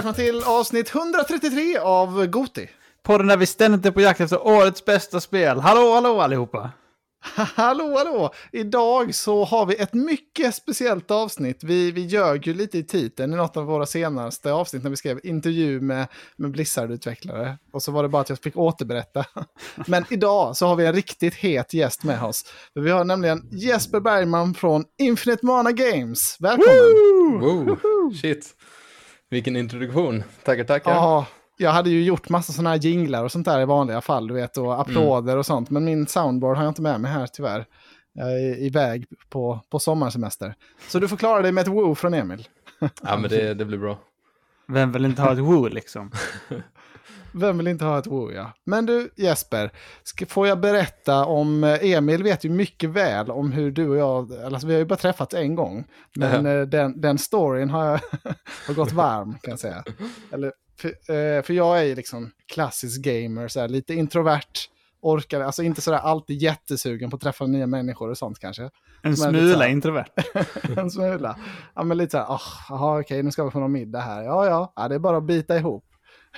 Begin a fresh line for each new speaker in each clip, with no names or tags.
välkomna till avsnitt 133 av Goti.
Podden där vi ständigt är på jakt efter årets bästa spel. Hallå, hallå allihopa!
Hallå, hallå! Idag så har vi ett mycket speciellt avsnitt. Vi, vi ljög ju lite i titeln i något av våra senaste avsnitt när vi skrev intervju med, med Blizzard-utvecklare. Och så var det bara att jag fick återberätta. Men idag så har vi en riktigt het gäst med oss. Vi har nämligen Jesper Bergman från Infinite Mana Games. Välkommen!
Wow, shit. Vilken introduktion. Tackar, tackar.
Ja, jag hade ju gjort massa sådana här jinglar och sånt där i vanliga fall, du vet, och applåder och sånt. Men min soundboard har jag inte med mig här tyvärr. Jag är iväg på, på sommarsemester. Så du får klara dig med ett woo från Emil.
Ja, men det, det blir bra.
Vem vill inte ha ett woo liksom?
Vem vill inte ha ett woo, ja. Men du Jesper, ska, får jag berätta om... eh, Emil vet ju mycket väl om hur du och jag... Alltså vi har ju bara träffats en gång. Men eh, den, den storyn har, har gått varm, kan jag säga. Eller, för, eh, för jag är ju liksom klassisk gamer, så här, lite introvert. Orkar, alltså inte sådär alltid jättesugen på att träffa nya människor och sånt kanske.
En
Men
smula
här-
introvert.
en smula. Ja, men lite så här, oh, aha, okej, nu ska vi få någon middag här. Ja, ja, ja, det är bara att bita ihop.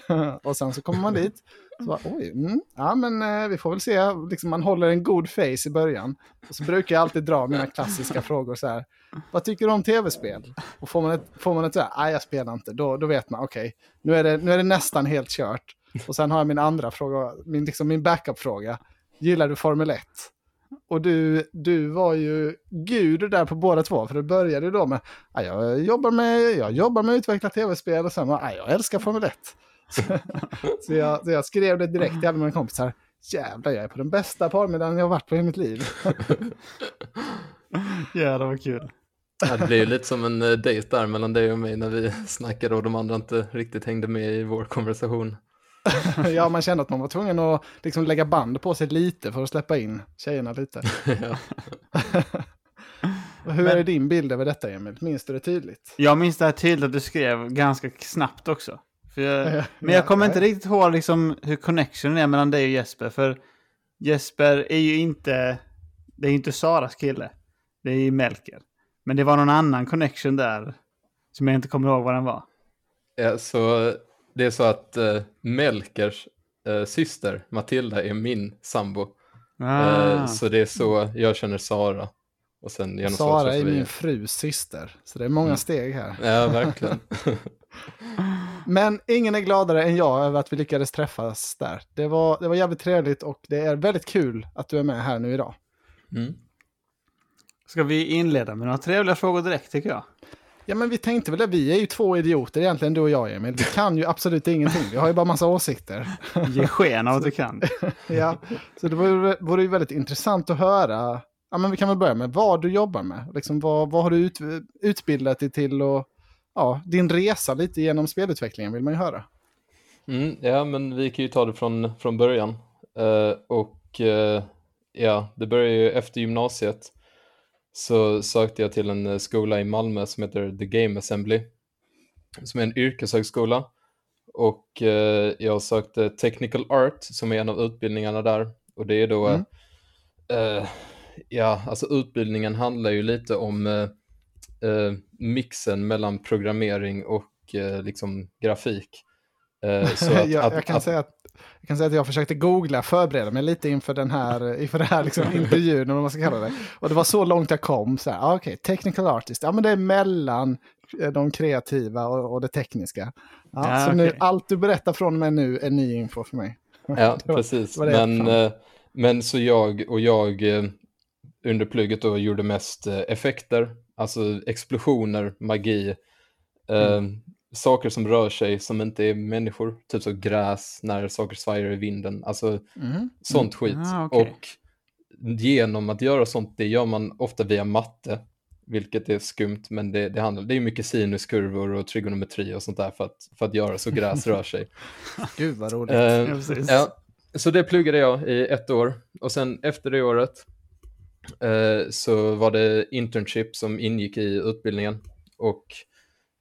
och sen så kommer man dit. Så bara, oj, mm, ja men eh, vi får väl se. Liksom, man håller en god face i början. Och så brukar jag alltid dra mina klassiska frågor så här. Vad tycker du om tv-spel? Och får man ett, får man ett så här, nej jag spelar inte, då, då vet man, okej, nu, är det, nu är det nästan helt kört. Och sen har jag min andra fråga, min, liksom min backup-fråga. Gillar du Formel 1? Och du, du var ju gud där på båda två. För det började då med, "Ja, jag jobbar med, jag jobbar med att utveckla tv-spel och sen var, "Ja, jag älskar Formel 1. Så, jag, så jag skrev det direkt till alla mina kompisar. Jävlar, jag är på den bästa parmiddagen jag har varit på i mitt liv.
Ja, det var kul.
Ja, det blir ju lite som en eh, dejt där mellan dig och mig när vi snackade och de andra inte riktigt hängde med i vår konversation.
ja, man kände att man var tvungen att liksom lägga band på sig lite för att släppa in tjejerna lite.
ja.
Hur är din bild över detta, Emil? Minns du det tydligt?
Jag minns det här tydligt att du skrev ganska snabbt också. För jag,
Ja,
men jag
ja,
kommer inte riktigt ihåg liksom hur connectionen är mellan dig och Jesper. För Jesper är ju inte, det är inte Saras kille. Det är ju Melker. Men det var någon annan connection där som jag inte kommer ihåg vad den var.
Ja, så det är så att eh, Melkers eh, syster Matilda är min sambo.
Ah.
Eh, så det är så jag känner Sara. Och sen genom så
Sara är min frus syster, så det är många
Mm.
steg här.
Ja, verkligen.
Men ingen är gladare än jag över att vi lyckades träffas där. Det var, det var jävligt trevligt och det är väldigt kul att du är med här nu idag.
Mm.
Ska vi inleda med några trevliga frågor direkt tycker jag?
Ja, men vi tänkte väl det. Vi är ju två idioter egentligen, du och jag, Emil. Vi kan ju absolut ingenting. Vi har ju bara massa åsikter.
Ge sken av att du kan.
Ja, så det vore, vore ju väldigt intressant att höra. Ja, men vi kan väl börja med vad du jobbar med. Liksom, vad, vad har du ut, utbildat dig till och ja, din resa lite genom spelutvecklingen vill man ju höra.
Mm, ja, men vi kan ju ta det från, från början. Eh, och eh, ja, det började ju efter gymnasiet. Så sökte jag till en eh, skola i Malmö som heter The Game Assembly. Som är en yrkeshögskola. Och eh, jag sökte Technical Art som är en av utbildningarna där. Och det är då,
Mm.
eh, ja, alltså utbildningen handlar ju lite om eh, mixen mellan programmering och eh, liksom grafik. Eh, så att,
jag,
att,
jag, kan
att,
säga att, jag kan säga att jag försökte googla, förbereda mig lite inför den här, inför den här liksom intervjun, vad man ska kalla det. Och det var så långt jag kom. Så här, ah, Okej, technical artist, ja men det är mellan eh, de kreativa och, och det tekniska. Ja,
Ja,
så nu,
okej.
allt du berättar från med nu är ny info för mig.
Ja,
var-
precis. men, eh, men så jag och jag eh, under plugget då gjorde mest effekter, alltså explosioner, magi, eh,
Mm.
saker som rör sig som inte är människor, typ så gräs när saker svajar i vinden, alltså
Mhm.
sånt skit.
Ah, okej.
Och genom att göra sånt, det gör man ofta via matte, vilket är skumt, men det, det, handlar, det är mycket sinuskurvor och trigonometri och sånt där för att, för att göra så gräs rör sig.
Gud vad roligt.
Eh,
Ja,
så det pluggade jag i ett år och sen efter det året eh, så var det internship som ingick i utbildningen och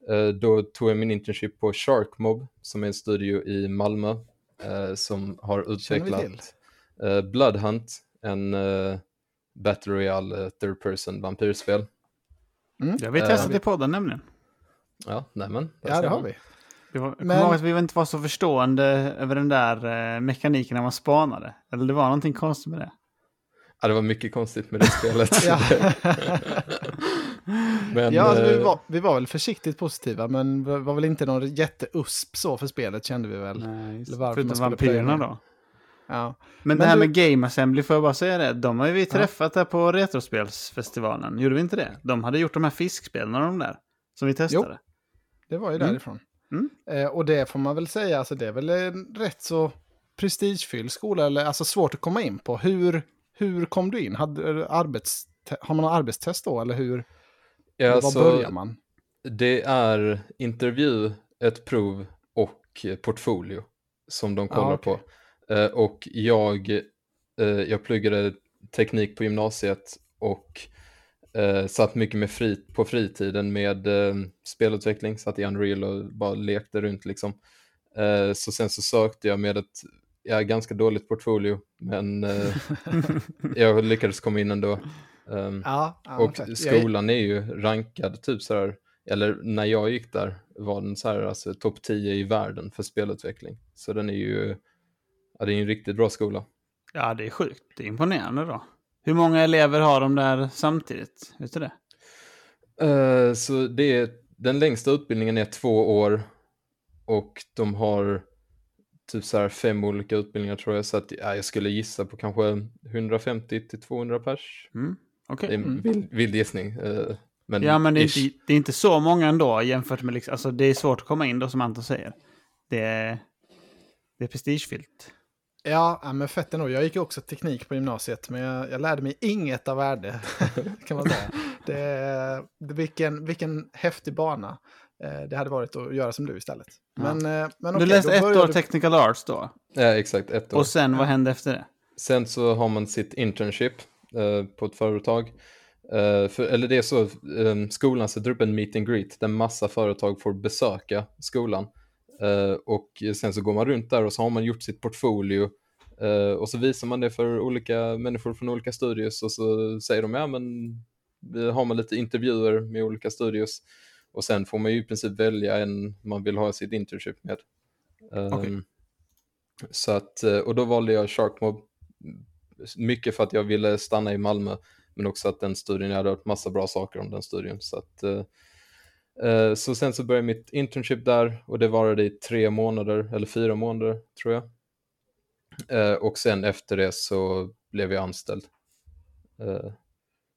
eh, då tog jag min internship på Sharkmob som är en studio i Malmö eh, som har utvecklat eh, Bloodhunt, en eh, Battle Royale eh, third person vampyrspel.
Det har vi
Eh,
testat i podden nämligen.
Ja, nämen.
Ja, det har vi.
Det var, jag kommer
Men-
ihåg att vi inte var så förstående över den där eh, mekaniken när man spanade. Eller det var någonting konstigt med det.
Ja, det var mycket konstigt med det spelet.
Ja.
Men,
ja, alltså, vi,
eh,
var, vi var väl försiktigt positiva, men det var väl inte någon jätteusp så för spelet kände vi väl.
Nej, förutom vampyrerna då.
Ja.
Men,
Men
det här
du-
med Game Assembly, får jag bara säga det? De har ju vi
Ja.
träffat där på Retrospelsfestivalen. Gjorde vi inte det? De hade gjort de här fiskspelen de där. Som vi testade.
Det var ju
Mm.
därifrån.
Mm.
Eh, och det får man väl säga, alltså det är väl en rätt så prestigefylld skola, eller alltså svårt att komma in på. Hur, hur kom du in? Hade, arbets, har man arbetstest då, eller hur?
ja,
var
så
börjar man?
Det är intervju, ett prov och portfolio som de kollar
Ah, okej.
på. Eh, och jag, eh, jag pluggade teknik på gymnasiet och eh, satt mycket med fri, på fritiden med eh, spelutveckling, satt i Unreal och bara lekte runt liksom. Eh, så sen så sökte jag med ett ja, ganska dåligt portfolio, men eh, jag lyckades komma in ändå. Ehm,
Ja, ja
och.
Jag-
skolan är ju rankad typ så här, eller när jag gick där var den så här alltså topp 10 i världen för spelutveckling. Så den är ju, ja det är en riktigt bra skola.
Ja, det är sjukt. Det är imponerande då. Hur många elever har de där samtidigt? Vet du det?
Eh, så det är, den längsta utbildningen är två år och de har typ så här fem olika utbildningar tror jag. Så att ja, jag skulle gissa på kanske 150 till 200 pers.
Mm. Okej.
Det är en vild, vild gissning. eh, men
Ja, men det är, inte, det är inte så många ändå jämfört med... Liksom, alltså, det är svårt att komma in då, som Anton säger. Det är, det är prestigefyllt.
Ja, men fett ändå. Jag gick också teknik på gymnasiet, men jag, jag lärde mig inget av värde, kan man säga. Det, det, vilken, vilken häftig bana det hade varit att göra som du istället.
Ja.
Men, eh, men
du
okej,
läste ett år
du-
technical arts då.
Ja, exakt, ett år.
Och sen, vad hände efter det?
Sen så har man sitt internship eh, på ett företag. Eh, för, eller det är så, eh, skolan sätter upp en meet and greet där massa företag får besöka skolan. Eh, och sen så går man runt där och så har man gjort sitt portfolio eh, och så visar man det för olika människor från olika studios och så säger de ja men eh, har man lite intervjuer med olika studios och sen får man ju i princip välja en man vill ha sitt internship med. Eh,
Okej.
Så att, eh, och då valde jag Sharkmob mycket för att jag ville stanna i Malmö, men också att den studien, jag hade hört massa bra saker om den studien. Så, att, eh, så sen så började mitt internship där och det varade i tre månader, eller fyra månader tror jag. Eh, och sen efter det så blev jag anställd. Eh,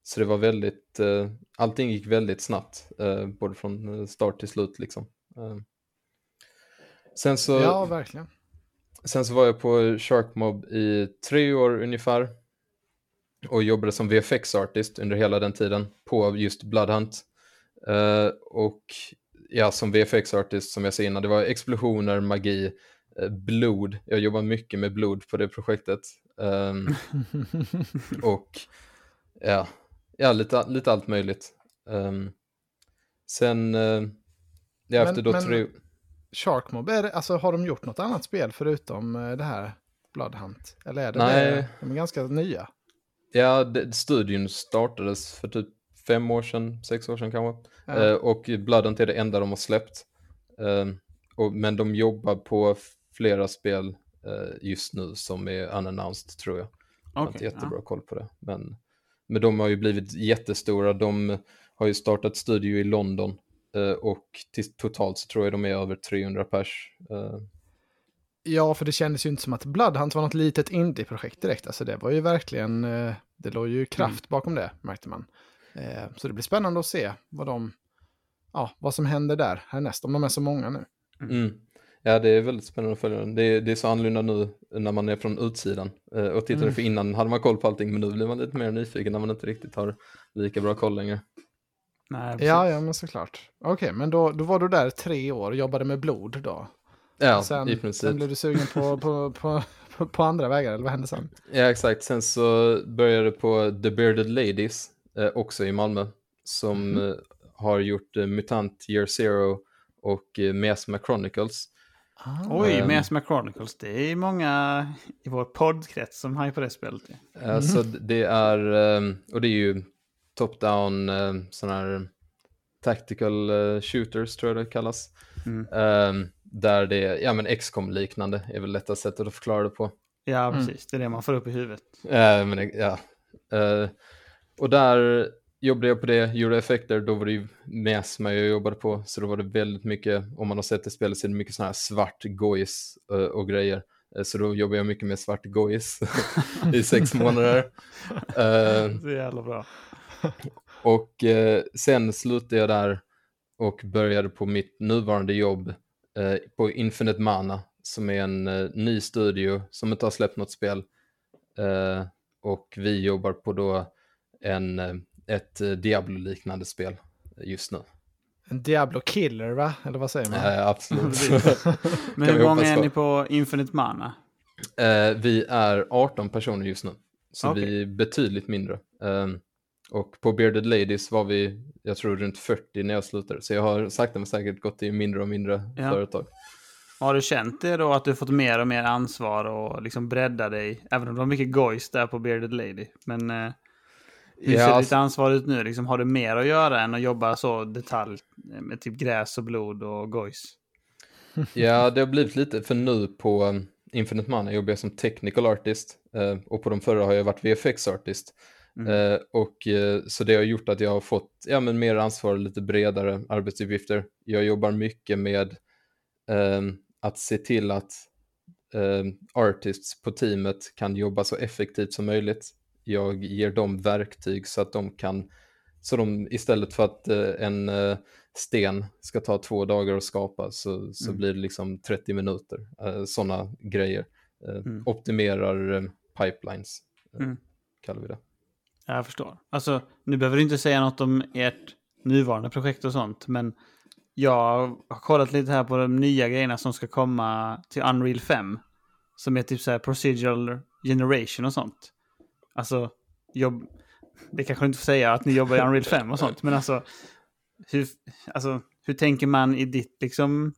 så det var väldigt, eh, allting gick väldigt snabbt, eh, både från eh, start till slut liksom. Eh, sen så...
Ja, verkligen.
Sen så var jag på Sharkmob i tre år ungefär och jobbade som VFX-artist under hela den tiden på just Bloodhunt. Eh, och ja, som VFX-artist som jag sa innan, det var explosioner, magi, eh, blod. Jag jobbar mycket med blod på det projektet. Ehm, och ja, ja lite, lite allt möjligt. Ehm, sen, eh, ja, efter då
men-
tre...
Sharkmob, är det, alltså, har de gjort något annat spel förutom eh, det här Bloodhunt? Eller är det
Nej.
det? De är ganska nya.
Ja, det, studion startades för typ fem år sedan, sex år sedan kanske.
Ja.
Eh, och Bloodhunt är det enda de har släppt. Eh, och, men de jobbar på flera spel eh, just nu som är unannounced tror jag. Jag har inte jättebra koll på det. Men, men de har ju blivit jättestora. De har ju startat studio i London. eh, och till, totalt så tror jag de är över 300 pers. Eh,
Ja, för det kändes ju inte som att Bloodhunt var något litet indie-projekt direkt. Alltså det var ju verkligen, eh, det låg ju kraft bakom det, märkte man. Så det blir spännande att se vad de, ja, vad som händer där härnäst, om de är så många nu.
Mm. Ja, det är väldigt spännande att följa den. Det är, det är så annorlunda nu när man är från utsidan. Eh, och tittade
Mm.
för innan hade man koll på allting, men nu blir man lite mer nyfiken när man inte riktigt har lika bra koll längre.
Nej, precis.
Ja, ja, men såklart. Okej, men då, då var du där tre år och jobbade med blod då.
Ja,
sen,
i princip.
sen blev du sugen på, på, på, på, på andra vägar, eller vad hände sen?
Ja, exakt. Sen så började jag på The Bearded Ladies, eh, också i Malmö, som eh, har gjort eh, Mutant Year Zero och eh, Miasma Chronicles.
Oj,
Ehm.
Miasma Chronicles. Det är många i vår poddkrets som har på det spelet.
Eh, Så d- det är, eh, och det är ju top-down eh, sådana här tactical eh, shooters tror jag det kallas.
Mm.
Ehm, där det är, ja men XCOM liknande är väl lättast sättet att förklara det på.
Ja,
Mm.
precis. Det är det man får upp i huvudet.
Eh, men, ja. Och där jobbade jag på det, gjorde effekter, då var det ju Mesma jag jobbade på, så då var det väldigt mycket, om man har sett det spelet så är det mycket sådana här svart gojs eh, och grejer. Eh, så då jobbade jag mycket med svart gojs i sex månader. Eh,
Så jävla bra.
och sen slutade jag där och började på mitt nuvarande jobb på Infinite Mana som är en ny studio som inte har släppt något spel. Och vi jobbar på då en, ett eh, Diablo-liknande spel just nu.
En Diablo Killer va? Eller vad säger man?
Eh, absolut.
Men hur många är ni på Infinite Mana?
Eh, vi är 18 personer just nu, så
Okej.
vi är betydligt mindre. Ehm, och på Bearded Ladies var vi, jag tror runt 40 när jag slutade, så jag har sakta men säkert gått till mindre och mindre
Ja.
företag.
Har du känt det då att du fått mer och mer ansvar och liksom bredda dig? Även om det var mycket gojs där på Bearded Lady. Men eh, hur
Ja,
ser ditt
alltså-
ansvar ut nu? Liksom, har du mer att göra än att jobba så detalj eh, med typ gräs och blod och gojs?
Ja, det har blivit lite, för nu på um, Infinite Mana jobbar jag som technical artist eh, och på de förra har jag varit VFX artist.
Mm.
Eh, och så det har gjort att jag har fått ja, men mer ansvar och lite bredare arbetsuppgifter. Jag jobbar mycket med ehm, att se till att ehm, artists på teamet kan jobba så effektivt som möjligt. Jag ger dem verktyg så att de kan, så de istället för att eh, en eh, sten ska ta två dagar att skapa så, så
Mm.
blir det liksom 30 minuter. Uh, Sådana grejer. Eh,
Mm.
Optimerar eh, pipelines, eh,
Mm.
kallar vi det.
Ja, Jag förstår. Alltså, nu behöver du inte säga något om ert nuvarande projekt och sånt, men jag har kollat lite här på de nya grejerna som ska komma till Unreal 5. Som är typ så här procedural generation och sånt. Alltså, jobb... det kanske du inte får säga att ni jobbar i Unreal 5 och sånt, men alltså hur, alltså, hur tänker man i ditt, liksom,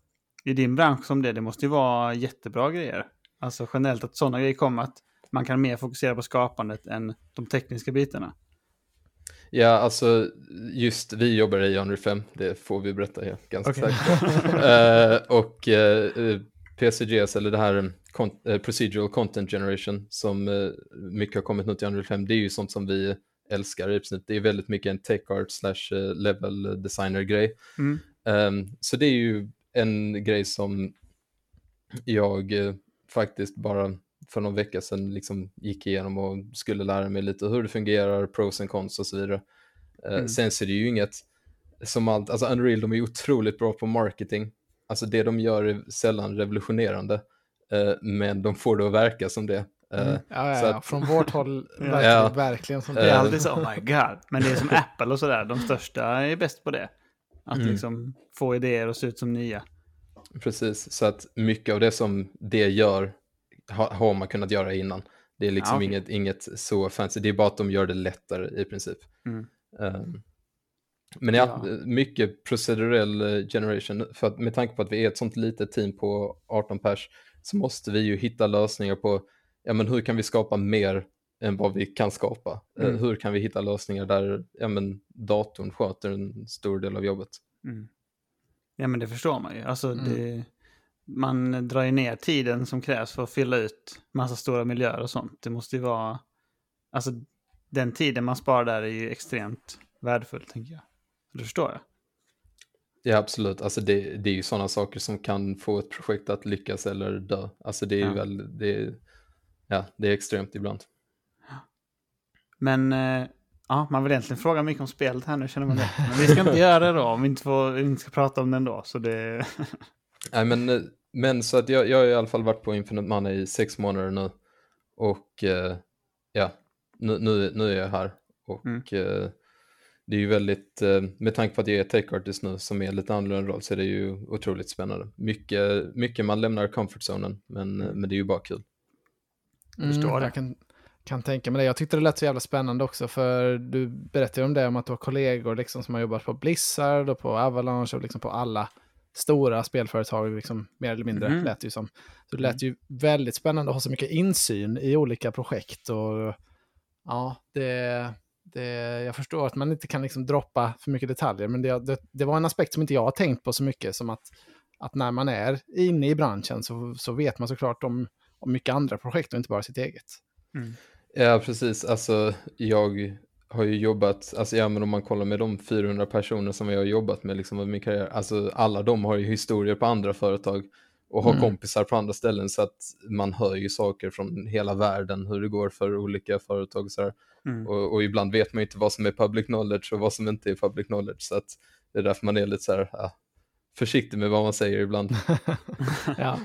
i din bransch som det? Det måste ju vara jättebra grejer. Alltså generellt att sådana grejer kommer, att man kan mer fokusera på skapandet än de tekniska bitarna.
Ja, alltså just vi jobbar i Unreal 5, det får vi berätta här, ganska
Okej.
säkert. Eh, och uh, PCGS, eller det här um, con- eh, Procedural Content Generation, som eh, mycket har kommit nu till Unreal 5, det är ju sånt som vi älskar i princip. Det är väldigt mycket en tech art slash eh, level designer-grej.
Mm.
Ehm, så det är ju en grej som jag eh, faktiskt bara för någon vecka sedan liksom gick igenom och skulle lära mig lite hur det fungerar, pros and cons och så vidare. Eh,
Mm.
Sen är det ju inget som allt, alltså Unreal de är otroligt bra på marketing. Alltså det de gör är sällan revolutionerande, eh, men de får det att verka som det. Eh,
Mm. Ja, ja, ja.
att-
från vårt håll
Ja.
verkligen,
Ja.
verkligen som
Det är
det.
Eh.
alltid så, oh my god. Men det är som Apple och sådär, de största är bäst på det. Att
Mm.
liksom få idéer att se ut som nya.
Precis, så att mycket av det som det gör ha, har man kunnat göra innan. Det är liksom
Ja, okej.
inget, inget så fancy, det är bara att de gör det lättare i princip.
Mm.
Ehm, men ja,
Ja.
mycket procedural eh, generation, för att med tanke på att vi är ett sånt litet team på 18 pers så måste vi ju hitta lösningar på, ja men hur kan vi skapa mer än vad vi kan skapa? Eh,
Mm.
hur kan vi hitta lösningar där, ja men datorn sköter en stor del av jobbet?
Mm. Ja, men det förstår man ju. Alltså,
Mm.
det, man drar ju ner tiden som krävs för att fylla ut massa stora miljöer och sånt. Det måste ju vara... Alltså, den tiden man sparar där är ju extremt värdefull, tänker jag. Det förstår jag.
Ja, absolut. Alltså det, det är ju sådana saker som kan få ett projekt att lyckas eller dö. Alltså det är
Ja.
väl, det är, ja, det är extremt ibland.
Men eh, ja, man vill egentligen fråga mycket om spelet här nu, känner man det. Men vi ska inte göra det då, om vi inte, får, vi inte ska prata om den då. Så det...
Nej, men, eh, men så att jag, jag har i alla fall varit på Infinite Mana i sex månader nu. Och eh, ja, nu, nu, nu är jag här. Och
Mm.
Det är ju väldigt, eh, med tanke på att jag är tech artist nu som är lite annorlunda roll så är det ju otroligt spännande. Mycket, mycket man lämnar comfort zonen, men, eh, men det är ju bara kul.
Mm,
förstår det.
jag kan, kan tänka mig det. Jag tyckte det lät så jävla spännande också, för du berättade om det, om att du har kollegor liksom, som har jobbat på Blizzard och på Avalanche och liksom på alla stora spelföretag, liksom, mer eller mindre,
Mhm.
lät det ju som. Så det lät ju väldigt spännande att ha så mycket insyn i olika projekt. Och ja, det, det, jag förstår att man inte kan liksom droppa för mycket detaljer, men det, det, det var en aspekt som inte jag har tänkt på så mycket, som att att när man är inne i branschen så, så vet man såklart om, om mycket andra projekt och inte bara sitt eget.
Mm.
Ja, precis. Alltså, jag har ju jobbat, alltså ja, men om man kollar med de 400 personer som jag har jobbat med liksom under min karriär, alltså alla de har ju historier på andra företag och har
Mm.
kompisar på andra ställen så att man hör ju saker från hela världen, hur det går för olika företag och sådär.
Mm.
Och, och ibland vet man ju inte vad som är public knowledge och vad som inte är public knowledge så att det är därför man är lite så här, ja, försiktig med vad man säger ibland.
Ja.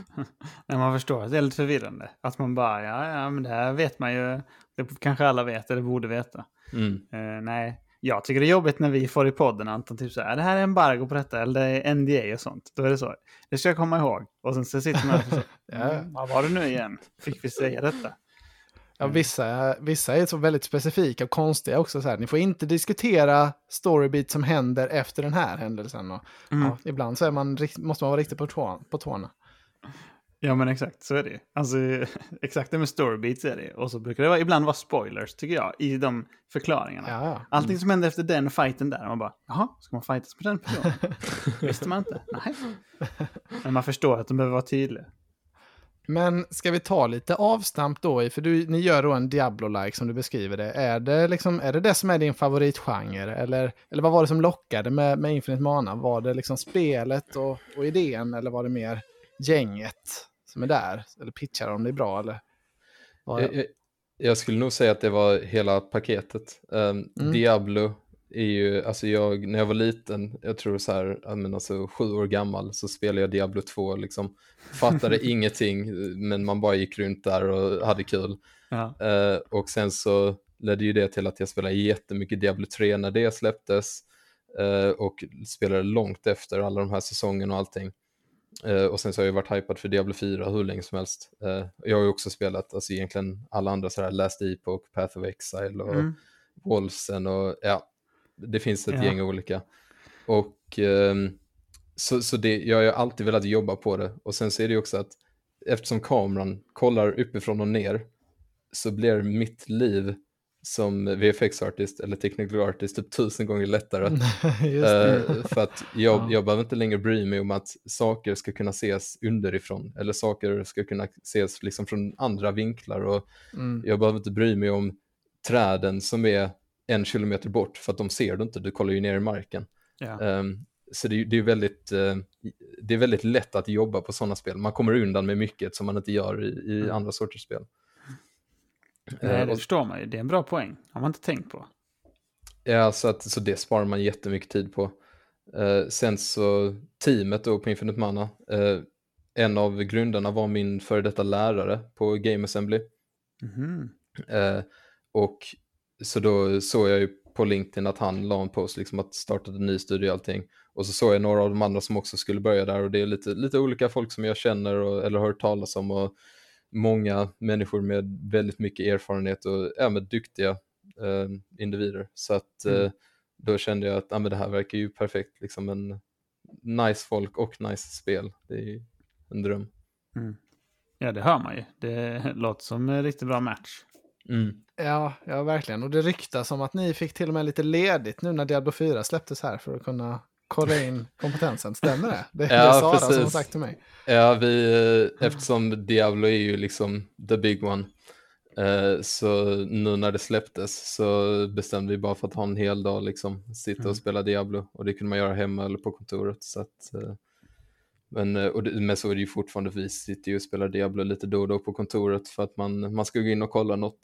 Men man förstår att det är lite förvirrande. Att man bara, ja, ja, men det här vet man ju. Det kanske alla vet eller borde veta.
Mm.
Eh, nej, jag tycker det är jobbigt när vi får i podden Anton, typ så här, det här är embargo på detta, eller det är NDA och sånt. Då är det så. Det ska jag komma ihåg. Och sen så sitter man och så,
Ja.
mm, vad var det nu igen? Fick vi säga detta?
Ja, vissa, vissa är så väldigt specifika och konstiga också. Så här. Ni får inte diskutera storybeat som händer efter den här händelsen. Och,
Mm.
ja, ibland så man, måste man vara riktigt på, tå, på tårna.
Ja men exakt, så är det. Alltså exakt det med storybeats är det. Och så brukar det vara, ibland vara spoilers tycker jag i de förklaringarna.
Ja, ja.
Allting som händer efter den fighten där, man bara, jaha, ska man fightas med den personen? Visste man inte? Nej. Men man förstår att de behöver vara tydliga.
Men ska vi ta lite avstamp då i, för du, ni gör då en Diablo-like som du beskriver det. Är det, liksom, är det det som är din favoritgenre? Eller, eller vad var det som lockade med, med Infinite Mana? Var det liksom spelet och, och idén eller var det mer gänget som är där? Eller pitchar de det är bra eller?
Jag, jag, jag skulle nog säga att det var hela paketet. Um,
Mm.
Diablo är ju, alltså jag, när jag var liten, jag tror så här, ja, men alltså sju år gammal, så spelade jag Diablo 2, liksom fattade ingenting, men man bara gick runt där och hade kul.
Ja.
Eh, och sen så ledde ju det till att jag spelade jättemycket Diablo 3 när det släpptes eh, och spelade långt efter alla de här säsongerna och allting. Eh, och sen så har jag varit hypad för Diablo 4 hur länge som helst. Eh, jag har ju också spelat alltså egentligen alla andra så här Last Epoch, Path of Exile och
Mm.
Wolfsen och ja, det finns ett
Ja.
gäng olika. Och ehm, så, så det, jag har ju alltid velat jobba på det. Och sen så är det ju också att eftersom kameran kollar uppifrån och ner så blir mitt liv som VFX-artist eller technical artist typ tusen gånger lättare.
Det.
Eh, för att jag,
Ja.
jag behöver inte längre bry mig om att saker ska kunna ses underifrån eller saker ska kunna ses liksom från andra vinklar och
Mm.
jag behöver inte bry mig om träden som är en kilometer bort för att de ser du inte, du kollar ju ner i marken.
Ja.
Ehm, så det, det, är väldigt, eh, det är väldigt lätt att jobba på sådana spel. Man kommer undan med mycket som man inte gör i, i
Mm.
andra sorters spel.
Nej,
Eh,
det
och-
förstår man ju. Det är en bra poäng. Har man inte tänkt på.
Ja, så, att, så det sparar man jättemycket tid på. Eh, sen så teamet då på Infinite Mana, eh, en av grundarna var min före detta lärare på Game Assembly.
Mhm.
Eh, och så då såg jag ju på LinkedIn att han la en post, liksom att starta en ny studio och allting. Och så såg jag några av de andra som också skulle börja där och det är lite, lite olika folk som jag känner och, eller hört talas om och många människor med väldigt mycket erfarenhet och ja, med duktiga eh, individer. Så att eh,
Mm.
då kände jag att ja, men det här verkar ju perfekt, liksom en nice folk och nice spel. Det är ju en dröm.
Ja, det hör man ju. Det låter som en riktigt bra match.
Mm.
Ja, ja, verkligen. Och det ryktas om att ni fick till och med lite ledigt nu när Diablo 4 släpptes här för att kunna kolla in kompetensen. Stämmer det? Det, det
Ja,
är Sara som har
precis.
sagt till mig.
Ja, vi, eh, eftersom Diablo är ju liksom the big one, eh, så nu när det släpptes så bestämde vi bara för att ha en hel dag liksom, sitta
Mm.
och spela Diablo och det kunde man göra hemma eller på kontoret. Så att, eh, men, och det, men så är det ju fortfarande, vi sitter ju och spelar Diablo lite då och då på kontoret för att man, man ska gå in och kolla något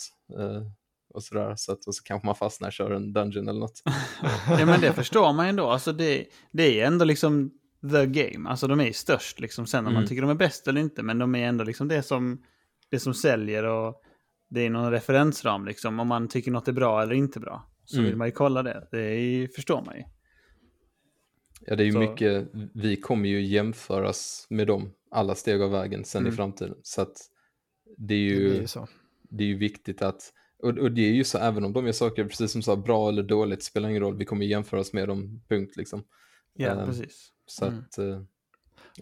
och sådär, så att och så kanske man fastnar och kör en dungeon eller något.
Ja, men det förstår man ju ändå. Alltså det, det är ändå liksom the game. Alltså de är ju störst liksom. Sen om man
Mm.
tycker de är bäst eller inte. Men de är ändå liksom det som, det som säljer och det är någon referensram liksom. Om man tycker något är bra eller inte bra. Så
Mm.
vill man ju kolla det. Det är, ju- förstår man ju.
Ja, det är ju
Så-
mycket, vi kommer ju jämföras med dem alla steg av vägen sen i
Mm.
framtiden. Så att det är
Det
ju,
blir ju så.
det är ju viktigt att, och, och det är ju så, även om de gör saker, precis som du sa, bra eller dåligt, spelar ingen roll, vi kommer jämföras med dem, punkt liksom.
Ja,
Ehm,
precis.
Så
Mm.
att, eh,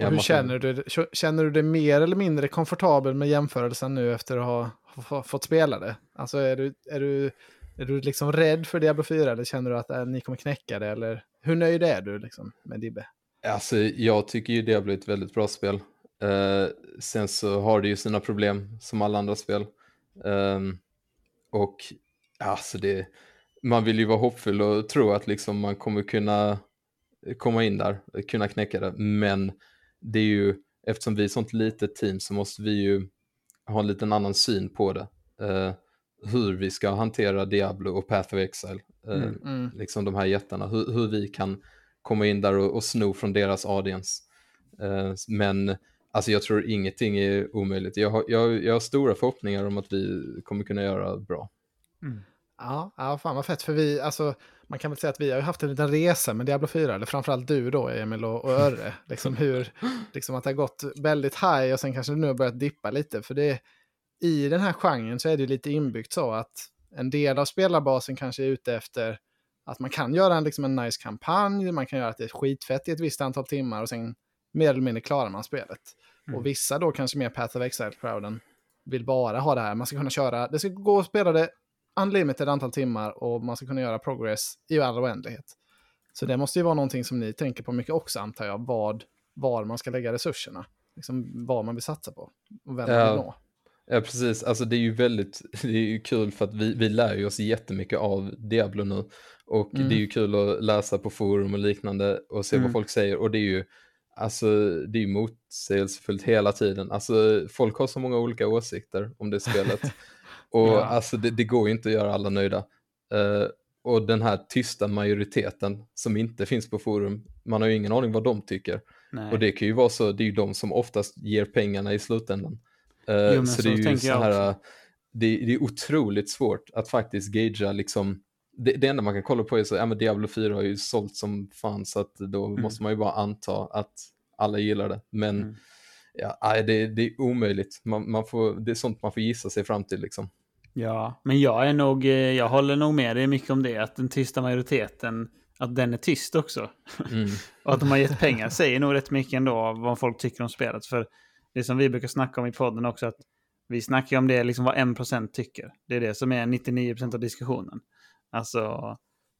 Och hur känner du, känner du dig mer eller mindre komfortabel med jämförelsen nu efter att ha, ha fått spela det? Alltså är du, är du, är du liksom rädd för Diablo 4 eller känner du att äh, ni kommer knäcka det? Eller hur nöjd är du liksom med Dibbe?
Alltså, jag tycker ju Diablo är ett väldigt bra spel. Uh, sen så har det ju sina problem som alla andra spel. Um, och alltså det, man vill ju vara hoppfull och tro att liksom man kommer kunna komma in där, kunna knäcka det. Men det är ju, eftersom vi är ett sånt litet team så måste vi ju ha en liten annan syn på det. Uh, hur vi ska hantera Diablo och Path of Exile. Uh,
Mm, mm.
Liksom de här jättarna, hur, hur vi kan komma in där och, och sno från deras audience. Uh, men alltså jag tror ingenting är omöjligt. Jag har, jag, jag har stora förhoppningar om att vi kommer kunna göra bra.
Ja, ja, fan vad fett. För vi, alltså, man kan väl säga att vi har haft en liten resa med Diablo 4, eller framförallt du då, Emil och, och Örre. Liksom hur, liksom att det har gått väldigt high och sen kanske det nu har börjat dippa lite. För det, i den här genren så är det lite inbyggt så att en del av spelarbasen kanske är ute efter att man kan göra en, liksom en nice kampanj, man kan göra att det är skitfett i ett visst antal timmar och sen mer eller mindre klarar man spelet.
Mm.
Och vissa då kanske mer Path of Exile-crowden vill bara ha det här. Man ska kunna köra, det ska gå att spela det unlimited antal timmar och man ska kunna göra progress i all oändlighet. Så det måste ju vara någonting som ni tänker på mycket också antar jag, vad, var man ska lägga resurserna. Liksom vad man vill satsa på och vem man vill nå.
Ja, precis. Alltså det är ju väldigt, det är ju kul för att vi, vi lär ju oss jättemycket av Diablo nu. Och
Mm.
det är ju kul att läsa på forum och liknande och se
Mm.
vad folk säger. Och det är ju, alltså det är ju motsägelsefullt hela tiden. Alltså folk har så många olika åsikter om det spelet. och
Ja.
alltså det, det går ju inte att göra alla nöjda. Eh, och den här tysta majoriteten som inte finns på forum, man har ju ingen aning vad de tycker.
Nej.
Och det kan ju vara så, det är ju de som oftast ger pengarna i slutändan. Eh,
Jo,
så,
så
det är ju så här,
också.
det, det är otroligt svårt att faktiskt gagea liksom, det, det enda man kan kolla på är så, ja men Diablo 4 har ju sålt som fan så att då
Mm.
måste man ju bara anta att alla gillar det. Men
Mm.
ja, det, det är omöjligt, man, man får, det är sånt man får gissa sig fram till liksom.
Ja, men jag är nog, eh, jag håller nog med dig mycket om det, att den tysta majoriteten, att den är tyst också.
Mm.
Och att de har gett pengar säger nog rätt mycket ändå av vad folk tycker om spelet. För det som vi brukar snacka om i podden också, att vi snackar om det liksom vad 1% tycker. Det är det som är 99% av diskussionen. Alltså,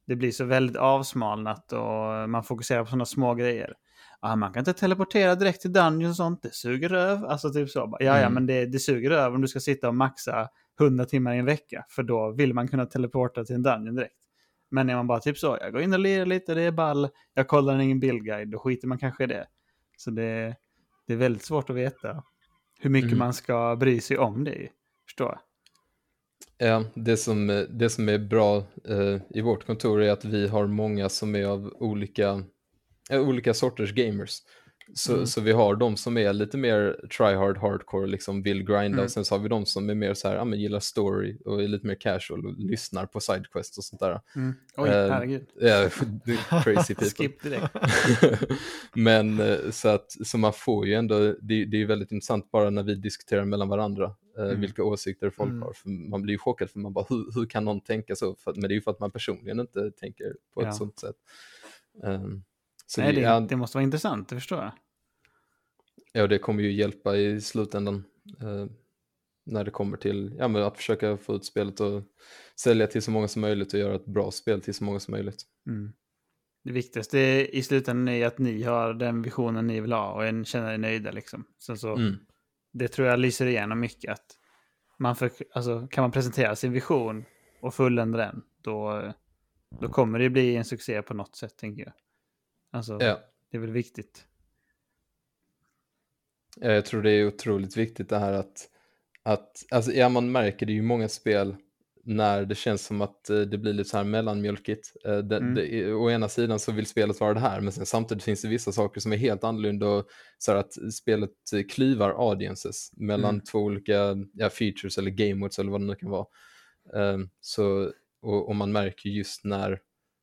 det blir så väldigt avsmalnat och man fokuserar på sådana små grejer. Ah, man kan inte teleportera direkt till Dungeon och sånt, det suger röv. Alltså typ så. Ja, ja,
Mm.
men det, det suger röv om du ska sitta och maxa 100 timmar i en vecka. För då vill man kunna teleporta till en Dungeon direkt. Men är man bara typ så, jag går in och lirar lite, det är ball, jag kollar ingen bildguide, då skiter man kanske i det. Så det, det är väldigt svårt att veta hur mycket
Mm.
man ska bry sig om det. Förstår jag?
Ja, det som, eh, det som är bra eh, i vårt kontor är att vi har många som är av olika, eh, olika sorters gamers. Så,
Mm.
så vi har de som är lite mer tryhard, hardcore, liksom vill grinda
Mm.
och sen så har vi de som är mer så här, ja men gillar story och är lite mer casual och lyssnar på sidequests och sånt där.
Oj,
Eh,
herregud.
Ja, crazy people.
Skip direkt.
Men eh, så att så man får ju ändå, det, det är ju väldigt intressant bara när vi diskuterar mellan varandra
Mm.
vilka åsikter folk
Mm.
har. För man blir ju chockad för man bara, hur, hur kan någon tänka så? För, men det är ju för att man personligen inte tänker på ett
Ja.
sånt sätt. Ehm, så
Nej,
det,
det,
ja,
det måste vara intressant, det förstår jag.
ja, det kommer ju hjälpa i slutändan. eh, när det kommer till ja, men att försöka få ut spelet och sälja till så många som möjligt och göra ett bra spel till så många som möjligt.
Mm. Det viktigaste i slutändan är att ni har den visionen ni vill ha och en känner er nöjda. Liksom. Sen så,
Mm.
Det tror jag lyser igenom mycket. Att man för, alltså, kan man presentera sin vision och fullända den, då, då kommer det bli en succé på något sätt, tänker jag. Alltså,
Ja.
Det är väl viktigt.
Ja, Jag tror det är otroligt viktigt det här att, att alltså, ja, man märker det ju i många spel när det känns som att eh, det blir lite så här mellanmjölkigt. Eh, det,
Mm.
det, å ena sidan så vill spelet vara det här, men sen samtidigt finns det vissa saker som är helt annorlunda och så att spelet eh, klyvar audiences mellan
Mm.
två olika ja, features eller game modes eller vad det nu kan vara. Eh, så, och, och man märker just när,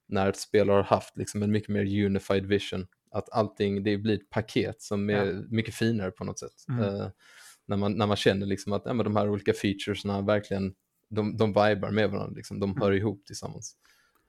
när ett spel har haft liksom en mycket mer unified vision, att allting, det blir ett paket som är
Ja.
mycket finare på något sätt.
Mm.
Eh, när, man, när man känner liksom att ja, de här olika featuresna verkligen, de, de vibar med varandra, liksom, de hör ihop tillsammans.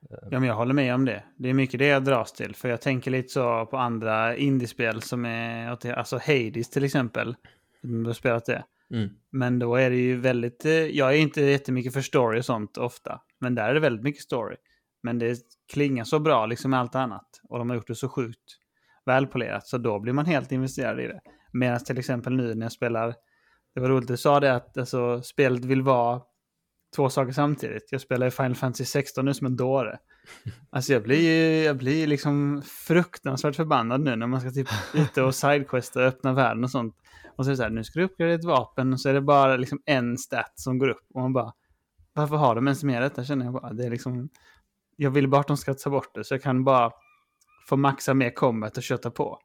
Ja, men jag håller med om det. Det är mycket det jag dras till. För jag tänker lite så på andra indiespel som är, alltså Hades till exempel. Du har spelat det.
Mm.
Men då är det ju väldigt, eh, jag är inte jättemycket för story och sånt ofta. Men där är det väldigt mycket story. Men det klingar så bra liksom med allt annat. Och de har gjort det så sjukt. välpolerat. Så då blir man helt investerad i det. Medan till exempel nu när jag spelar, det var roligt du sa det att alltså, spelet vill vara två saker samtidigt. Jag spelar i Final Fantasy 16 nu som en dåre. Alltså jag blir jag blir liksom fruktansvärt förbannad nu när man ska typ ute och sidequesta och öppna världen och sånt. Och så är det så här, nu ska du uppgradera ett vapen och så är det bara liksom en stat som går upp. Och man bara, varför har de ens med detta känner jag bara. Det är liksom, jag vill bara att de ska ta bort det så jag kan bara få maxa mer combat och köta på.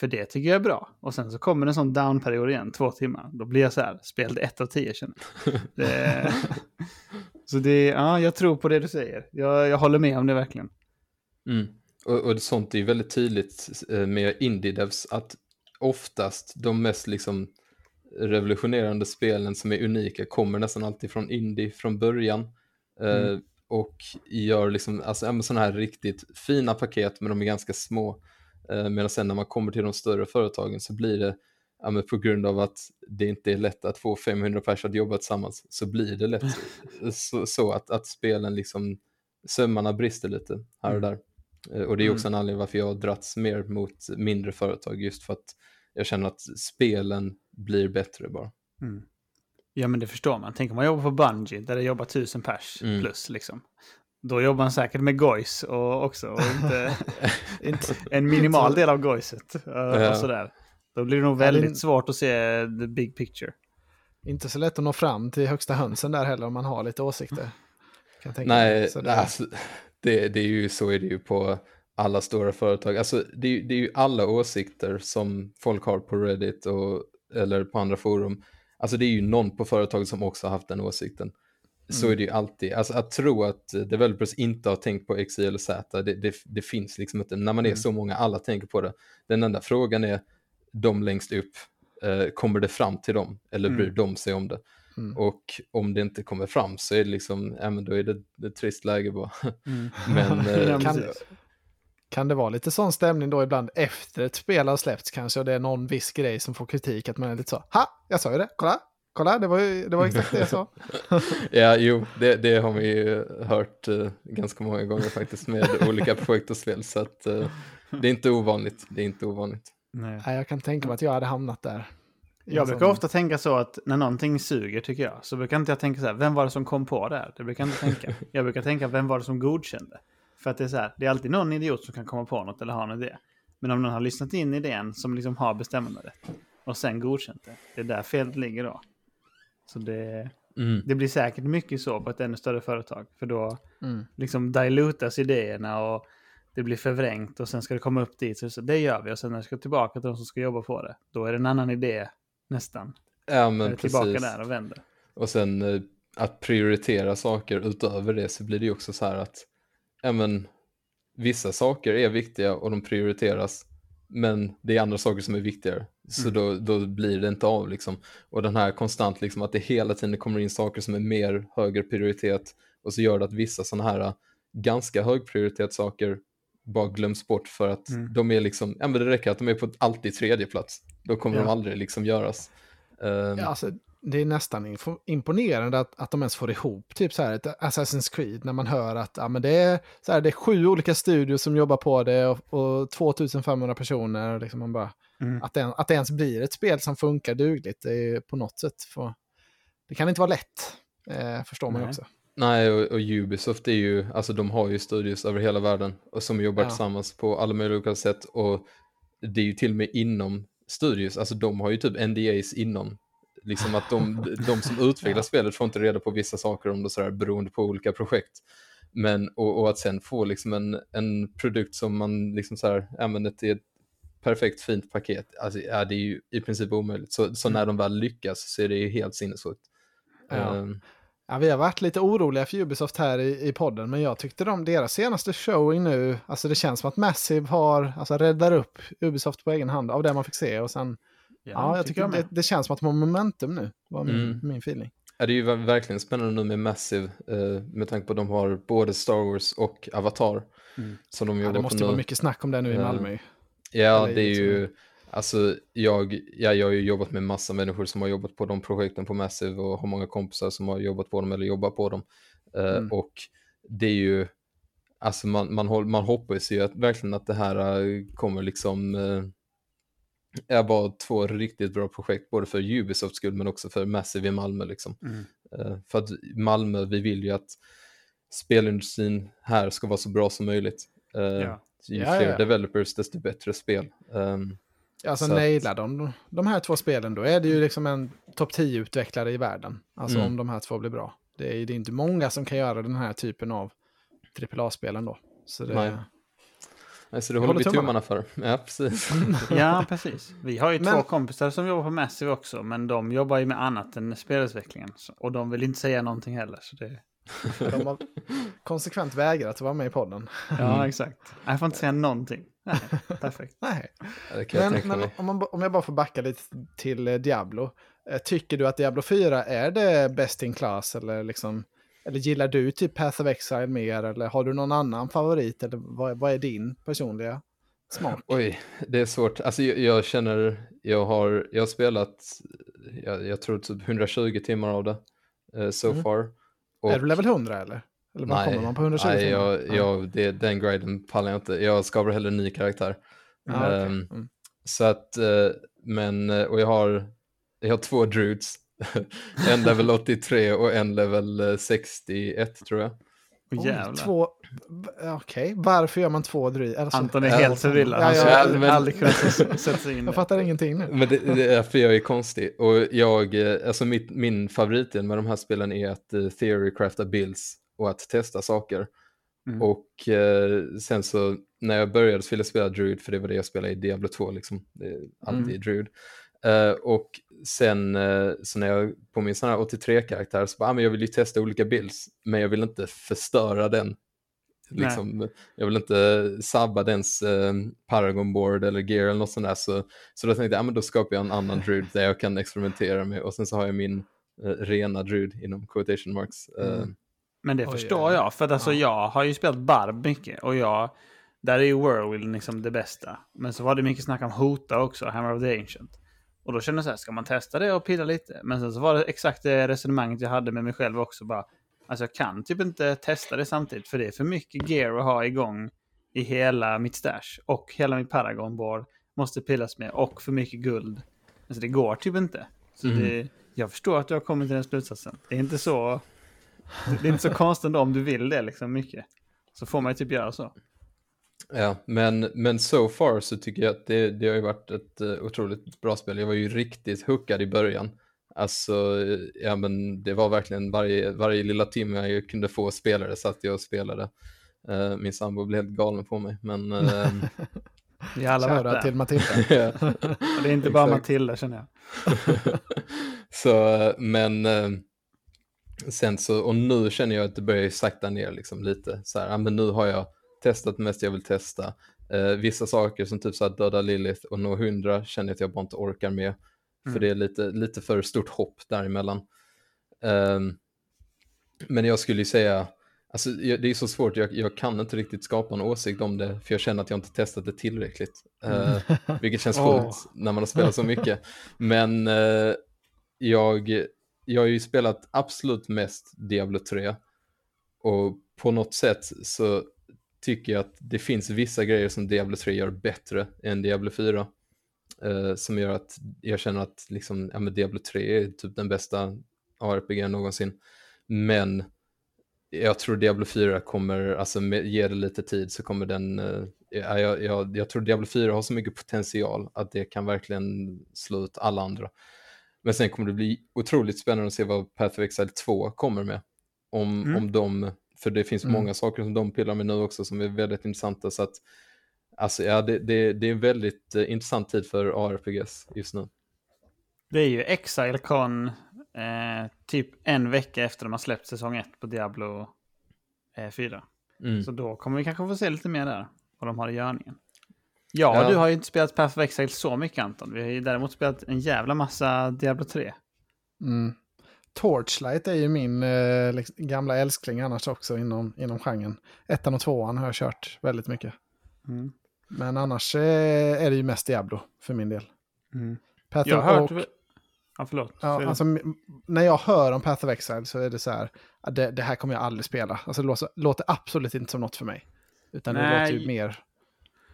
För det tycker jag är bra. Och sen så kommer en sån downperiod igen, två timmar. Då blir jag så här, spelet ett av tio känner. Det, så det, ja, jag tror på det du säger. Jag, jag håller med om det verkligen.
Mm. Och, och sånt är ju väldigt tydligt eh, med indie-devs att oftast de mest liksom revolutionerande spelen som är unika kommer nästan alltid från indie från början. Eh, mm. och gör liksom, alltså sådana här riktigt fina paket men de är ganska små. Eh, medan sen när man kommer till de större företagen så blir det, ja, på grund av att det inte är lätt att få 500 personer att jobba tillsammans, så blir det lätt så, så, att, att spelen liksom, sömmarna brister lite här och mm. där. Eh, och det är också mm. en anledning varför jag har dragits mer mot mindre företag, just för att jag känner att spelen blir bättre bara. Mm.
Ja men det förstår man. Tänk om man jobbar på Bungie där det jobbar tusen pers mm. plus liksom. Då jobbar man säkert med Gois och också. Och inte, inte en minimal del av Goiset. Och, ja. sådär. Då blir det nog väldigt svårt att se the big picture.
Inte så lätt att nå fram till högsta hönsen där heller om man har lite åsikter.
Nej, det... Alltså, det, det, är ju så är det ju på alla stora företag. Alltså, det, är, det är ju alla åsikter som folk har på Reddit och, eller på andra forum. Alltså det är ju någon på företaget som också har haft den åsikten. Så mm. är det ju alltid. Alltså att tro att developers inte har tänkt på X, Y eller Z, det, det, det finns liksom inte. När man är mm. så många, alla tänker på det. Den enda frågan är, de längst upp, eh, kommer det fram till dem eller bryr mm. de sig om det? Mm. Och om det inte kommer fram så är det liksom, ja men då är det ett trist läge bara. Mm.
men, eh, kan, kan det vara lite sån stämning då ibland efter ett spel har släppts kanske och det är någon viss grej som får kritik att man är lite så, ha, jag sa ju det, kolla, Kolla, det var, ju, det var exakt det jag sa.
ja, jo, det, det har vi ju hört uh, ganska många gånger faktiskt med olika projekt och spel. Så att, uh, det är inte ovanligt. Det är inte ovanligt.
Nej. jag kan tänka mig att jag hade hamnat där.
Jag brukar ofta tänka så att när någonting suger tycker jag, så brukar inte jag tänka så här, vem var det som kom på det här? Det brukar jag inte tänka. Jag brukar tänka, vem var det som godkände? För att det är så här, det är alltid någon idiot som kan komma på något eller ha en idé. Men om någon har lyssnat in idén som liksom har bestämmanderätt och sen godkänt det, det är där felet ligger då. Så det, mm. det blir säkert mycket så på ett ännu större företag. För då mm. liksom dilutas idéerna och det blir förvrängt och sen ska det komma upp dit. Så det gör vi och sen när det ska tillbaka till de som ska jobba på det. Då är det en annan idé nästan.
Ja men precis.
Tillbaka där och vänder.
Och sen eh, att prioritera saker utöver det så blir det ju också så här att ja, men, vissa saker är viktiga och de prioriteras. Men det är andra saker som är viktigare. Så mm. då, då blir det inte av liksom. Och den här konstant liksom att det hela tiden kommer in saker som är mer högre prioritet och så gör det att vissa sådana här ganska högprioritet saker bara glöms bort för att mm. de är liksom, ja men det räcker att de är på alltid tredje plats. Då kommer ja. de aldrig liksom göras.
Um, ja, alltså, det är nästan imponerande att, att de ens får ihop typ så här ett Assassin's Creed när man hör att ja, men det, är, så här, det är sju olika studios som jobbar på det och, och 2500 personer. Och liksom man bara, mm. att, det, att det ens blir ett spel som funkar dugligt det är på något sätt. För, det kan inte vara lätt, eh, förstår man Nej. också.
Nej, och, och, Ubisoft är ju, alltså de har ju studios över hela världen och som jobbar ja. tillsammans på alla möjliga sätt och det är ju till och med inom studios, alltså de har ju typ NDAs inom Liksom att de, de som utvecklar spelet får inte reda på vissa saker om det sådär beroende på olika projekt. Men, och, och, att sen få liksom en, en produkt som man liksom så här, använder till ett perfekt fint paket, alltså, ja, det är ju i princip omöjligt. Så, så när de väl lyckas så är det ju helt sinnessjukt.
Ja. Um, Ja, vi har varit lite oroliga för Ubisoft här i, i podden, men jag tyckte de, deras senaste showing nu, alltså det känns som att Massive har, alltså räddar upp Ubisoft på egen hand av det man fick se och sen Ja, ja jag tycker det, det, känns som att de har momentum nu, var min, mm. min feeling.
Ja, det är ju verkligen spännande nu med Massive, eh, med tanke på att de har både Star Wars och Avatar.
Mm. Som de ja, det måste ju vara mycket snack om det nu i Malmö.
Ja, det är ju, alltså jag, ja, jag har ju jobbat med massa människor som har jobbat på de projekten på Massive och har många kompisar som har jobbat på dem eller jobbar på dem. Eh, mm. Och det är ju, alltså man, man, man hoppas ju att, verkligen att det här eh, kommer liksom eh, är bara två riktigt bra projekt, både för Ubisofts skull men också för Massive i Malmö. Liksom.
Mm.
Eh, för att Malmö, vi vill ju att spelindustrin här ska vara så bra som möjligt. Eh,
Ja.
Ju
Ja,
fler
ja.
developers, desto bättre spel. Um,
Alltså
Så
nailar de de här två spelen då är det ju liksom en topp 10-utvecklare i världen. Alltså
Mm.
om de här två blir bra. Det är, det är inte många som kan göra den här typen av AAA-spelen då. Så det,
Nej. Så det
Jag
håller vi
håller tummarna.
tummarna för. Ja, precis.
Ja, precis. Vi har ju
Men-
två kompisar som jobbar på Massive också, men de jobbar ju med annat än spelutvecklingen. Och de vill inte säga någonting heller. Så det...
de har konsekvent vägrat att vara med i podden.
Ja, exakt. Jag får inte säga någonting. Nej, perfekt.
Nej.
Ja,
Men, men om, man, om jag bara får backa lite till eh, Diablo. Eh, Tycker du att Diablo 4 är det best in class? Eller, liksom, eller gillar du typ Path of Exile mer? Eller har du någon annan favorit? Eller vad, vad är din personliga smak?
Oj, det är svårt. Alltså jag, jag känner, jag har, jag har spelat, jag, jag tror typ 120 timmar av det eh, so
Mm.
far. Och,
Är du level 100 eller? Eller var kommer man på 120
nej,
timmar?
jag,
Ja.
jag, det, den griden pallar jag inte. Jag skapar hellre en ny karaktär.
Ja, okej.
Ehm,
Mm.
Så att, eh, men, eh, och jag har, jag har två druids. en level 83 och en level eh, 61 tror jag.
Oj,
jävlar.
två... v- Okej, varför gör man två dryg? Alltså,
Anton är helt förvillad. Han skulle aldrig,
men-
aldrig kunnat sätta sig in
jag fattar ingenting nu.
Men det, det är för jag är konstig. Och jag, eh, alltså mitt, min favoritdel med de här spelen är att uh, theorycrafta builds och att testa saker.
Mm.
Och eh, sen så när jag började så ville jag spela Druid för det var det jag spelade i Diablo 2 liksom. Det är alltid
Mm.
Druid. Eh, och sen eh, så när jag på min sån här 83-karaktär så bara, ah, men jag vill ju testa olika builds. Men jag vill inte förstöra den. Liksom, jag vill inte sabba dens eh, Paragon board eller gear eller något sånt där. Så, så då tänkte jag, ah, men då skapar jag en annan druid där jag kan experimentera med. Och sen så har jag min eh, rena druid inom quotation marks. Eh,
Mm.
Men det
Oj,
förstår jag. För att alltså,
Ja.
jag har ju spelat Barb mycket. Och jag, där är ju Whirlwind liksom det bästa. Men så var det mycket snack om Hota också, Hammer of the Ancient. Och då kände jag så här, ska man testa det och pilla lite? Men sen så var det exakt det resonemanget jag hade med mig själv också. Bara, alltså jag kan typ inte testa det samtidigt. För det är för mycket gear att ha igång i hela mitt stash. Och hela mitt Paragon board måste pillas med. Och för mycket guld. Alltså det går typ inte. Så
Mm.
det, jag förstår att du har kommit till den slutsatsen. Det är inte så... Det är inte så konstigt om du vill det liksom mycket. Så får man ju typ göra så.
Ja, men, men so far så tycker jag att det, det har ju varit ett uh, otroligt bra spel. Jag var ju riktigt hookad i början. Alltså, eh, ja men det var verkligen varje, varje lilla timme jag kunde få spelare satt jag och spelade. Eh, min sambo blev helt galen på mig, men...
Vi har alla
Shoutout
där.
till Matilda.
ja.
Det är inte bara. Matilda känner jag.
så, eh, men eh, sen så, och nu känner jag att det börjar ju sakta ner liksom lite. Så här, men nu har jag testat det mest jag vill testa. Eh, vissa saker som typ så här döda Lilith och nå 100 känner jag att jag bara inte orkar med. För
Mm.
det är lite, lite för stort hopp däremellan. Ehm, men jag skulle ju säga, alltså jag- det är så svårt, jag, jag kan inte riktigt skapa en åsikt om det, för jag känner att jag inte testat det tillräckligt. Eh, vilket känns sjukt när man har spelat så mycket. Men eh, jag, jag har ju spelat absolut mest Diablo 3. Och på något sätt så tycker jag att det finns vissa grejer som Diablo 3 gör bättre än Diablo 4. Eh, som gör att jag känner att liksom, ja, men Diablo 3 är typ den bästa ARPG någonsin. Men jag tror Diablo 4 kommer, alltså med, ge det lite tid så kommer den, eh, ja, jag, jag, jag tror Diablo 4 har så mycket potential att det kan verkligen slå ut alla andra. Men sen kommer det bli otroligt spännande att se vad Path of Exile 2 kommer med. Om,
Mm.
om de, för det finns
Mm.
många saker som de pillar med nu också som är väldigt intressanta. Så att, alltså ja, det, det, det är en väldigt eh, intressant tid för ARPGs just nu.
Det är ju Exile Con eh, typ en vecka efter de har släppt säsong 1 på Diablo eh, 4.
Mm.
Så då kommer vi kanske få se lite mer där. Vad de har i görningen. Ja,
Ja.
du har ju inte spelat Path of Exile så mycket Anton. Vi har ju däremot spelat en jävla massa Diablo 3.
Mm. Torchlight är ju min eh, liksom, gamla älskling annars också inom, inom genren. Ettan och tvåan har jag kört väldigt mycket.
Mm.
Men annars eh, är det ju mest Diablo för min del.
Mm.
Path
Jag har hört... Ja, förlåt.
Ja,
det.
alltså, när jag hör om Path of Exile så är det så här, ja, det, det här kommer jag aldrig spela. Alltså, det låter, låter absolut inte som något för mig. Utan det
Nej.
låter ju mer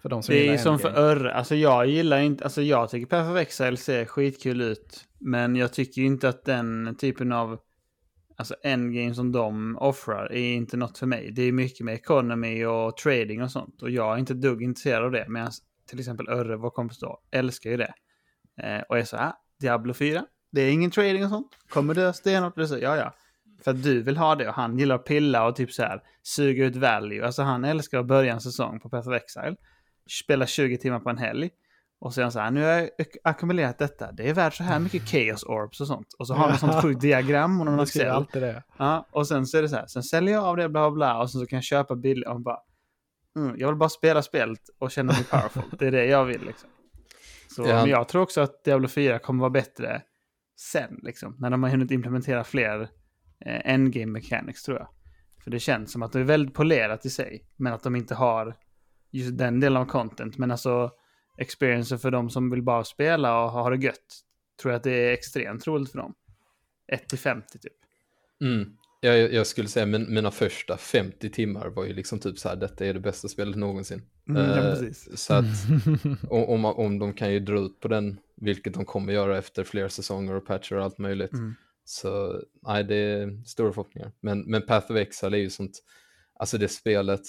för de som
Det är ju som för. Örre. Alltså jag gillar inte, alltså jag tycker Path of Exile ser skitkul ut. Men jag tycker inte att den typen av alltså endgame som de offrar är inte något för mig. Det är mycket med economy och trading och sånt. Och jag är inte dugg intresserad av det. Medan till exempel Örre, vår kompis då, älskar ju det. Eh, och är så här, Diablo 4, det är ingen trading och sånt. Kommer dö stenhårt. Ja ja. För att du vill ha det och han gillar att pilla och typ så här suga ut value. Alltså han älskar att börja en säsong på Path of Exile. Spela 20 timmar på en helg. Och han så här, nu har jag ackumulerat detta. Det är värt så här mycket chaos orbs och sånt. Och så har ett sånt sjukt diagram och någon
Man
Excel.
alltid det.
Ja, och sen så är det så här, sen säljer jag av det, bla bla och sen så kan jag köpa billigt. Och man bara, mm, jag vill bara spela spelet och känna mig powerful. Det är det jag vill liksom. Så,
Ja.
Men jag tror också att Diablo 4 kommer vara bättre sen, liksom. När de har hunnit implementera fler eh, endgame mechanics, tror jag. För det känns som att det är väldigt polerat i sig, men att de inte har just den delen av content. Men alltså, experience för de som vill bara spela och ha det gött, tror jag att det är extremt roligt för dem. 1 till 50 typ.
Mm. Jag, jag- skulle säga min, mina första 50 timmar var ju liksom typ så här, detta är det bästa spelet någonsin.
Mm, ja,
Eh,
precis.
så att om, om, de kan ju dra ut på den, vilket de kommer göra efter flera säsonger och patcher och allt möjligt.
Mm.
Så nej, det är stora förhoppningar. Men, men Path of Exile är ju sånt, alltså det spelet,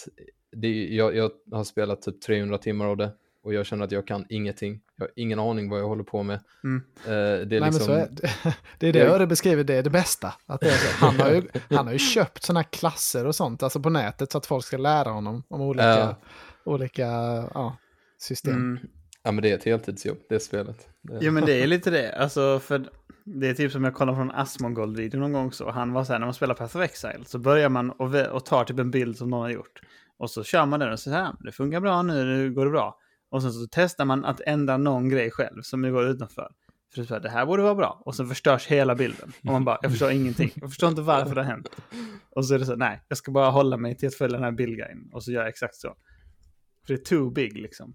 det, jag, jag har spelat typ 300 timmar av det och jag känner att jag kan ingenting. Jag har ingen aning vad jag håller på med.
Mm.
Eh, det är
Nej, men
liksom,
så är det. det är det
Jag-
beskriver, det är det bästa. Att det är så. Han, har ju, han har ju köpt sådana här klasser och sånt, alltså på nätet, så att folk ska lära honom om olika,
Ja.
olika ja, system.
Mm.
ja men det är ett heltidsjobb, det spelet. Det,
Ja men det är lite det. Alltså för det är typ som jag kollade från Asmongold-videon någon gång så. Han var så här, när man spelar Path of Exile så börjar man och, och tar typ en bild som någon har gjort. Och så kör man den och så här, det funkar bra nu, nu går det bra. Och sen så testar man att ändra någon grej själv som går utanför. För så här, det här borde vara bra. Och sen förstörs hela bilden. Och man bara, jag förstår ingenting. Jag förstår inte varför det har hänt. Och så är det så, nej, jag ska bara hålla mig till att följa den här bildguiden. Och så gör jag exakt så. För det är too big liksom.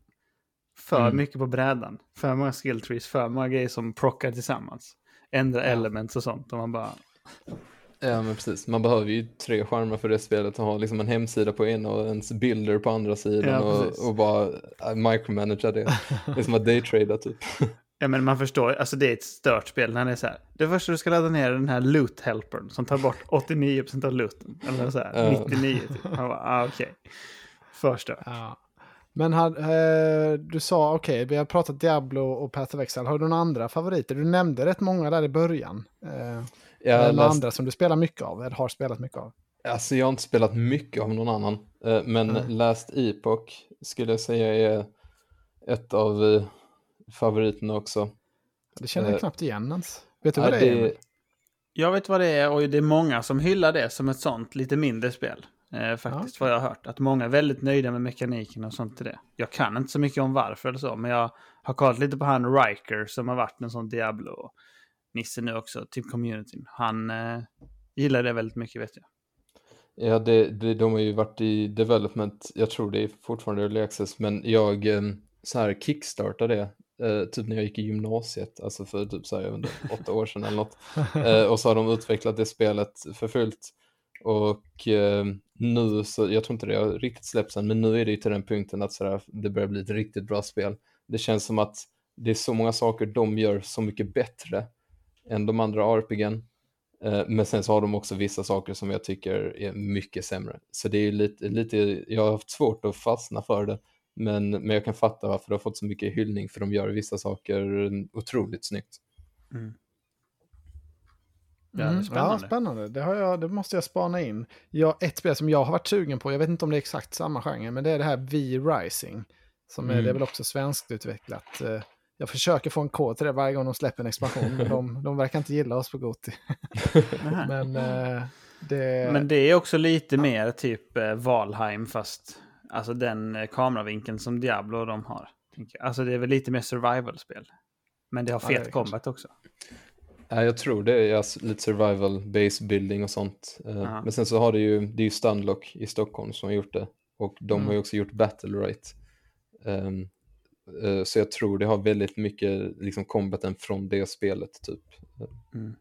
För
Mm.
mycket på brädan. För många skill trees, för många grejer som prockar tillsammans. Ändra elements och sånt. Och man bara,
Ja, men precis. Man behöver ju tre skärmar för det spelet och ha liksom en hemsida på ena och ens bilder på andra sidan
Ja,
och, och bara äh, micromanagera det. Det är som att daytrada typ.
ja men man förstår, alltså det är ett stört spel när det är så här. Det första du ska ladda ner är den här loot helpern som tar bort 89% av looten. Eller så här,
Ja.
99 typ. Man bara, ah, okej. För stört.
Ja. Men had, eh, du sa, okej, vi har pratat Diablo och Path of Exile. Har du några andra favoriter? Du nämnde rätt många där i början. Eh,
Jag,
det några
läst,
andra som du spelar mycket av, eller har spelat mycket av?
alltså jag har inte spelat mycket av någon annan, eh, men
Mm.
Last Epoch skulle jag säga är ett av eh, favoriterna också.
Det känner jag
Eh,
knappt igen ens. Vet du
Ja,
vad det är? Emil?
Jag vet vad det är och det är många som hyllar det som ett sånt lite mindre spel. Eh, faktiskt vad jag har hört. Att många är väldigt nöjda med mekaniken och sånt till det. Jag kan inte så mycket om varför eller så, men jag har kollat lite på han Riker som har varit en sån Diablo. Nisse nu också, typ communityn. Han eh, gillar det väldigt mycket vet jag.
Ja, det, det, de har ju varit i development, jag tror det är fortfarande early access, men jag eh, så här kickstartade det, eh, typ när jag gick i gymnasiet, alltså för typ så här, jag vet inte, åtta år sedan eller något. Eh, och så har de utvecklat det spelet för fullt. Och eh, nu, så, jag tror inte det har riktigt släppts än, men nu är det ju till den punkten att så här, det börjar bli ett riktigt bra spel. Det känns som att det är så många saker de gör så mycket bättre än de andra RPG'n. Eh, Men sen så har de också vissa saker som jag tycker är mycket sämre. Så det är ju lite, lite, jag har haft svårt att fastna för det. Men, men jag kan fatta varför det har fått så mycket hyllning, för de gör vissa saker otroligt snyggt.
Ja, det är
Mm,
spännande.
Ja, spännande. Det, har jag, det måste jag spana in. Jag, ett spel som jag har varit sugen på, jag vet inte om det är exakt samma genre, men det är det här V-Rising. Som är,
Mm.
det är väl också svenskt utvecklat. Jag försöker få en kod till det varje gång de släpper en expansion, men de, de verkar inte gilla oss på Goti. Men eh, det...
Men det är också lite mer typ eh, Valheim fast alltså den eh, kameravinkeln som Diablo och de har. tänker jag. Alltså det är väl lite mer survival-spel. Men det har
Ja, det
fet
det
combat också.
Ja, jag tror det är alltså lite survival, base building och sånt.
Ja.
Men sen så har det ju, det är ju Stunlock i Stockholm som har gjort det. Och de
Mm.
har ju också gjort Battle Right. Eh, så jag tror det har väldigt mycket liksom combaten från det spelet typ.
Mm.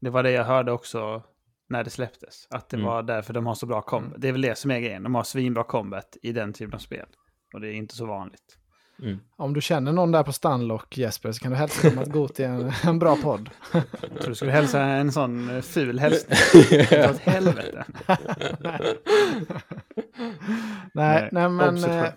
Det var det jag hörde också när det släpptes. Att det
Mm.
var därför de har så bra combat. Det är väl det som är grejen. De har svinbra combat i den typen av spel. Och det är inte så vanligt.
Mm.
Om du känner någon där på Stunlock Jesper så kan du hälsa dem att gå till en, en bra podd.
Jag tror du skulle hälsa en sån eh, ful hälsning. Åt helvete.
Nej, nej men...
obs, ett
eh.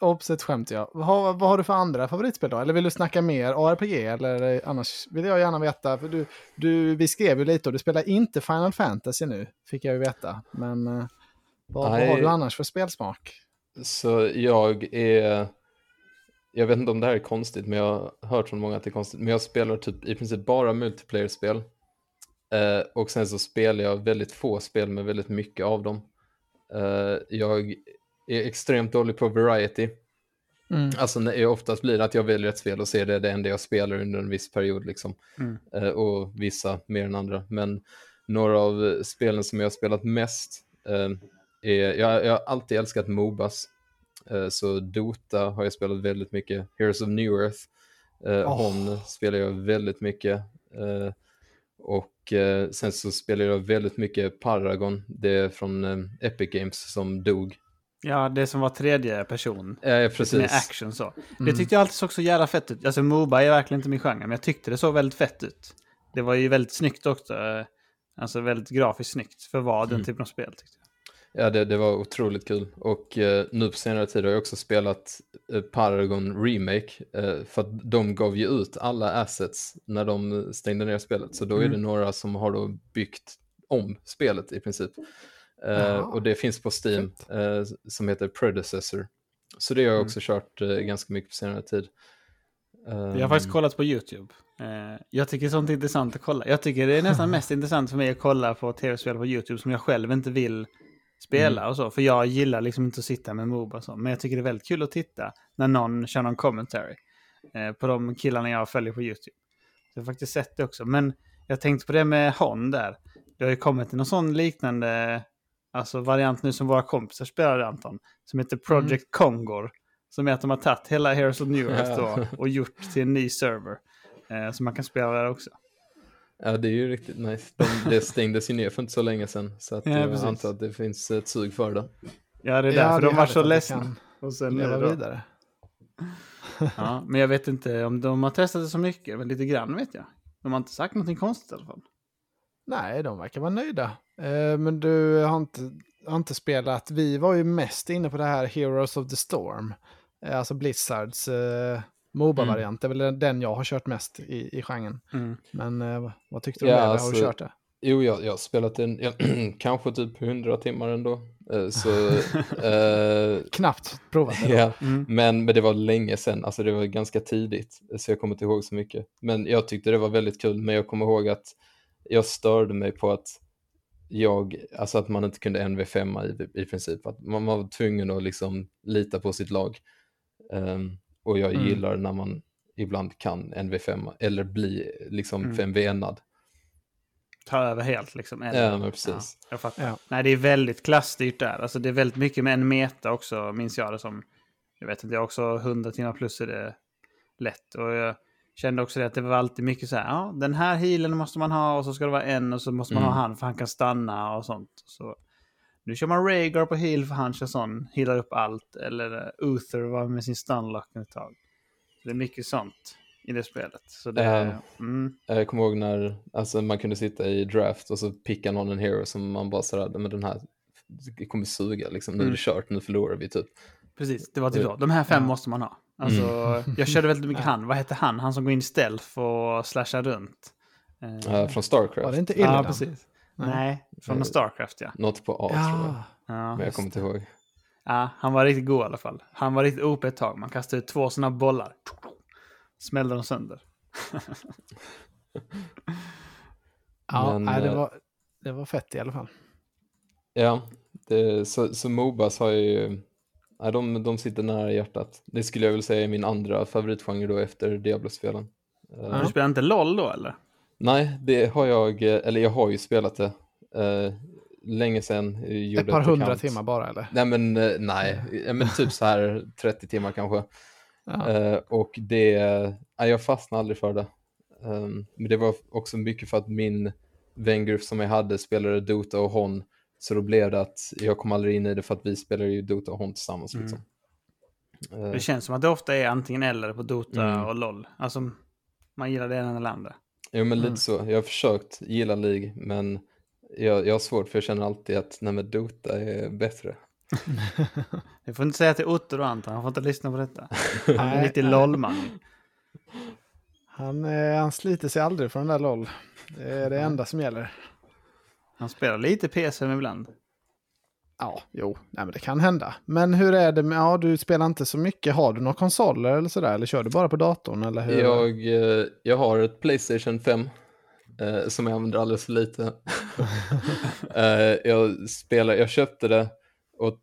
Obs ett skämt ja. Vad har, vad har du för andra favoritspel då? Eller vill du snacka mer ARPG? Eller annars vill jag gärna veta. För du, du, vi skrev ju lite och du spelar inte Final Fantasy nu. Fick jag ju veta. Men eh, vad, vad har du annars för spelsmak?
Så jag är, jag vet inte om det här är konstigt, men jag har hört från många att det är konstigt, men jag spelar typ i princip bara multiplayer-spel. Eh, och sen så spelar jag väldigt få spel med väldigt mycket av dem. Eh, jag är extremt dålig på variety.
Mm.
Alltså oftast blir det att jag väljer ett spel och ser det det enda jag spelar under en viss period liksom.
Mm.
Eh, och vissa mer än andra. Men några av spelen som jag har spelat mest eh, är, jag, jag har alltid älskat Mobas. Eh, så Dota har jag spelat väldigt mycket. Heroes of New Earth, eh,
Åh.
Hon spelar jag väldigt mycket. Eh, och eh, sen så spelar jag väldigt mycket Paragon, det är från eh, Epic Games som dog.
Ja, det som var tredje person. Med
precis.
action så. Det tyckte jag alltid såg så jävla fett ut. Alltså Moba är verkligen inte min genre, men jag tyckte det såg väldigt fett ut. Det var ju väldigt snyggt också. Alltså väldigt grafiskt snyggt för vara den
Mm.
typen av spel. Tyckte jag.
Ja, det, det var otroligt kul. Och eh, nu på senare tid har jag också spelat eh, Paragon Remake. Eh, för att de gav ju ut alla assets när de stängde ner spelet. Så då är det
Mm.
några som har då byggt om spelet i princip.
Jaha.
och det finns på Steam eh, som heter Predecessor. Så det har jag
Mm.
också kört eh, ganska mycket på senare tid.
Jag har
Ehm,
faktiskt kollat på YouTube. Jag tycker sånt är intressant att kolla. Jag tycker det är nästan mest intressant för mig att kolla på tv-spel på YouTube som jag själv inte vill spela och så. För jag gillar liksom inte att sitta med Moba och så. Men jag tycker det är väldigt kul att titta när någon kör någon commentary på de killarna jag följer på YouTube. Så jag har faktiskt sett det också. Men jag tänkte på det med Hon där. Det har ju kommit någon sån liknande alltså variant nu som våra kompisar spelade Anton. Som heter Project Kongor. Som är att de har tagit hela Heroes of New Earth då och gjort till en ny server. Eh, så man kan spela där också.
Ja, det är ju riktigt nice. De, det stängdes ju ner för inte så länge sedan. Så att
Ja,
jag
precis.
antar att det finns ett sug för det.
Ja, det är
Ja,
därför
det är
de var så ledsna. Och sen är
Leva
det då,
vidare.
ja, men jag vet inte om de har testat det så mycket, men lite grann vet jag. De har inte sagt någonting konstigt i alla fall.
Nej, de verkar vara nöjda. Eh, men du har inte, har inte spelat, vi var ju mest inne på det här Heroes of the Storm. Eh, alltså Blizzards eh, Moba-variant. Det är väl den jag har kört mest i, i genren.
Mm.
Men eh, vad tyckte du
Ja,
om det? Har
alltså-
du kört det?
Jo, jag, jag har spelat en, jag, kanske typ 100 timmar ändå. Eh, Så, eh,
Knappt provat det.
ja.
Mm.
Men, men det var länge sedan, alltså det var ganska tidigt, så jag kommer inte ihåg så mycket. Men jag tyckte det var väldigt kul, men jag kommer ihåg att jag störde mig på att jag, alltså att man inte kunde NV5 i, i princip, att man var tvungen att liksom lita på sitt lag. Ehm, och jag
Mm.
gillar när man ibland kan NV5 eller bli liksom
Mm.
5V-nad.
Ta över helt liksom.
Ja, men precis.
Ja, jag fattar.
Ja.
Nej, det är väldigt klassstyrt där. Alltså det är väldigt mycket med en meta också, minns jag det som. Jag vet inte, jag har också 100 timmar plus är det lätt. Och jag kände också det att det var alltid mycket så här, ja, den här healen måste man ha och så ska det vara en och så måste man
Mm.
ha han för han kan stanna och sånt. Så nu kör man Rhaegar på heal för han kör sån, healar upp allt. Eller uh, Uther var med sin stunlock ett tag. Det är mycket sånt i det spelet. Så det,
Ja.
mm,
Jag kommer ihåg när alltså, man kunde sitta i draft och så picka någon en hero som man bara sådär, men den här kommer suga liksom, nu är
Mm.
det kört, nu förlorar vi typ.
Precis, det var typ så. De här fem
Ja.
måste man ha. Alltså, jag körde väldigt mycket han. Vad hette han? Han som går in i stealth och slashar runt. Eh,
från Starcraft,
Var det inte
ja,
Illidan?
precis.
Nej.
Nej, från
Eh,
Starcraft ja.
något på A tror jag,
Ja,
Ja,
men jag kommer inte ihåg.
ja. Han var riktigt god i alla fall. Han var riktigt OP ett tag. Man kastade ut två sådana bollar. Smällde dem sönder.
ja
Men,
nej, det,
eh,
var, det var fett i alla fall.
Ja, det, så, så Mobas har ju, ja, de, de sitter nära hjärtat. Det skulle jag väl säga är min andra favoritgenre då efter Diablo-spelen. Eh,
Du spelar inte LOL då eller?
Nej, det har jag, eh, eller jag har ju spelat det eh, länge sedan. gjorde
Ett par hundra
account.
timmar bara eller?
Nej men eh, nej, Ja, men typ så här 30 timmar kanske. Eh, och det, nej, jag fastnade aldrig för det. Ehm, men det var också mycket för att min vängrupp som jag hade spelade Dota och Hon. Så då blev det att jag kom aldrig in i det för att vi spelade ju Dota och Hon tillsammans.
Mm.
Liksom. Eh,
Det känns som att det ofta är antingen eller på Dota
Mm.
och LOL. Alltså, man gillar det ena eller andra.
Jo, men
Mm.
lite så. Jag har försökt gilla League, men jag, jag har svårt för jag känner alltid att nej, men Dota är bättre.
Du får inte säga till Otto och Anton, han får inte lyssna på detta. Han är en riktig. LOL-man.
Han, eh, han sliter sig aldrig från den där LOL. Det är det enda som gäller.
Han spelar lite PSM ibland.
Ja, jo, nej men det kan hända. Men hur är det med, ja du spelar inte så mycket. Har du några konsoler eller sådär? Eller kör du bara på datorn? Eller hur?
Jag, eh, jag har ett Playstation 5 eh, som jag använder alldeles för lite. eh, jag, spelar, jag köpte det och,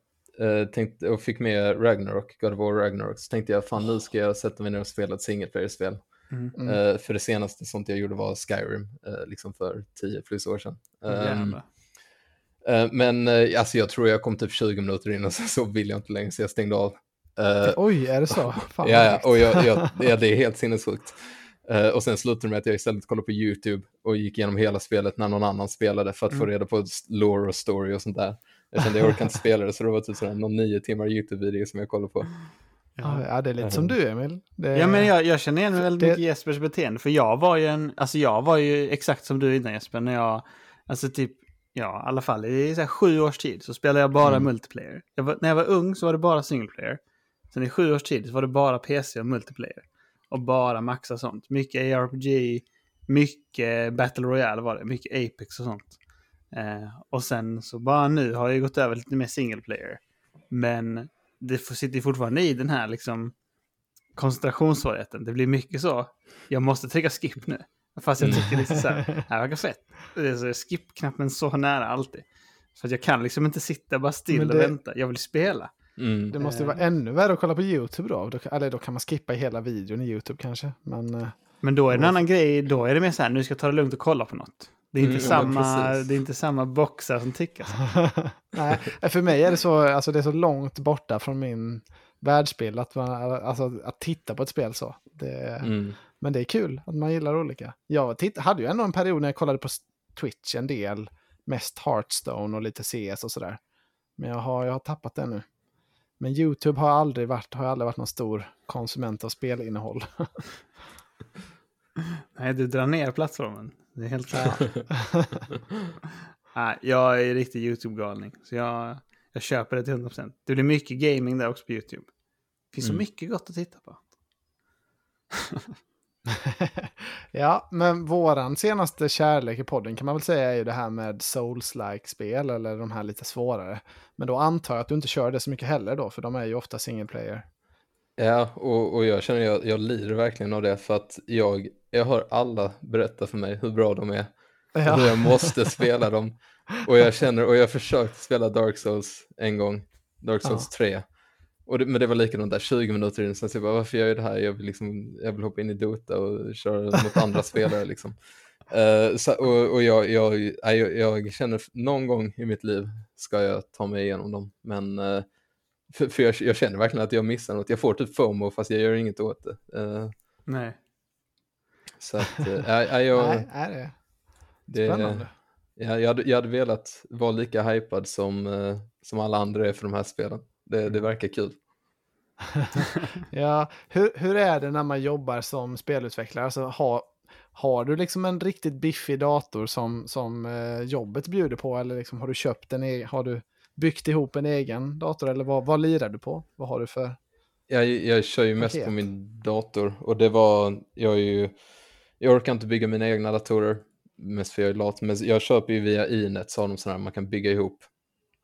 eh, tänkte, och fick med Ragnarok, God of War Ragnarok. Så tänkte jag, fan nu ska jag sätta mig ner och spela ett single player-spel.
Mm.
Mm.
Eh, för det senaste sånt jag gjorde var Skyrim, eh, liksom för 10 plus år sedan. Ehm,
jävlar.
eh, men alltså jag tror jag kom typ 20 minuter in och sen så vill jag inte längre så jag stängde av.
Oj, är det så? Fan,
Ja, och jag, jag, ja, det är helt sinnessjukt. Eh, och sen slutade det med att jag istället kollade på YouTube och gick igenom hela spelet när någon annan spelade för att få
Mm.
reda på lore och story och sånt där. Jag kände jag orkar inte spela det så det var typ sådär, någon nio timmar YouTube-video som jag kollade på.
Ja, ja, det är lite som du Emil. Det,
Ja, men jag, jag känner igen väldigt
det-
mycket Jespers beteende. För jag var ju en, alltså jag var ju exakt som du innan Jesper. När jag, alltså typ, ja i alla fall i så här sju års tid så spelade jag bara
Mm.
multiplayer. Jag var, när jag var ung så var det bara single player. Sen i sju års tid så var det bara PC och multiplayer. Och bara maxa sånt. Mycket ARPG, mycket Battle Royale var det, mycket Apex och sånt. Eh, och sen så bara nu har jag gått över lite mer single player. Men det sitter ju fortfarande i den här liksom koncentrationssvårigheten. Det blir mycket så. Jag måste trycka skip nu. Fast jag tycker liksom så här, det här verkar fett. Det är så skip-knappen så nära alltid. För att jag kan liksom inte sitta bara still
Men
och
det-
vänta. Jag vill spela.
Mm.
det måste ju vara ännu värre att kolla på YouTube då. då. Eller då kan man skippa hela videon i YouTube kanske. Men eh,
Men då är det en annan grej. Då är det mer så här, nu ska jag ta det lugnt och kolla på något. Det är inte,
Mm,
samma, det är inte samma boxar som tickas.
nej, för mig är det så, alltså det är så långt borta från min världsbild att, man, alltså, att titta på ett spel så. Det,
Mm.
Men det är kul att man gillar olika. Jag titt, hade ju ändå en period när jag kollade på Twitch en del. Mest Hearthstone och lite CS och sådär. Men jag har, jag har tappat det nu. Men YouTube har aldrig varit, har aldrig varit någon stor konsument av spelinnehåll.
Nej, du drar ner plattformen. Det är helt. Nej, jag är riktig YouTube-galning. Så jag, jag köper det till 100%. Det blir mycket gaming där också på YouTube. Det finns så
Mm.
mycket gott att titta på.
ja, men våran senaste kärlek i podden kan man väl säga är ju det här med Souls-like spel eller de här lite svårare. Men då antar jag att du inte kör det så mycket heller då, för de är ju ofta single player.
Ja, och, och jag känner jag, jag lider verkligen av det för att jag, jag hör alla berätta för mig hur bra de är. Och hur
Ja.
jag måste spela dem. Och jag känner, och jag försökte spela Dark Souls en gång, Dark Souls 3. Och det, men det var likadant där, 20 minuter in, sen så jag bara, varför gör jag det här? Jag vill, liksom, jag vill hoppa in i Dota och köra mot andra spelare liksom. Eh, så, och och jag, jag, jag, jag känner, någon gång i mitt liv ska jag ta mig igenom dem. Men, eh, för, för jag, jag känner verkligen att jag missar något. Jag får typ FOMO fast jag gör inget åt det. Eh,
Nej.
så att, nej, jag,
Nej, är det
det,
spännande.
Ja, jag, hade, jag hade velat vara lika hypad som, eh, som alla andra är för de här spelen. Det, det verkar kul.
Ja, hur, hur är det när man jobbar som spelutvecklare? Alltså, har, har du liksom en riktigt biffig dator som, som eh, jobbet bjuder på? Eller liksom, har du köpt en egen, har du byggt ihop en egen dator? Eller vad, vad lirar du på? Vad har du för?
Jag, jag kör ju mest
Paket.
på min dator och det var, jag är ju, jag orkar inte bygga mina egna datorer, mest för jag är lat, men jag köper ju via Inet så har de sådana här man kan bygga ihop.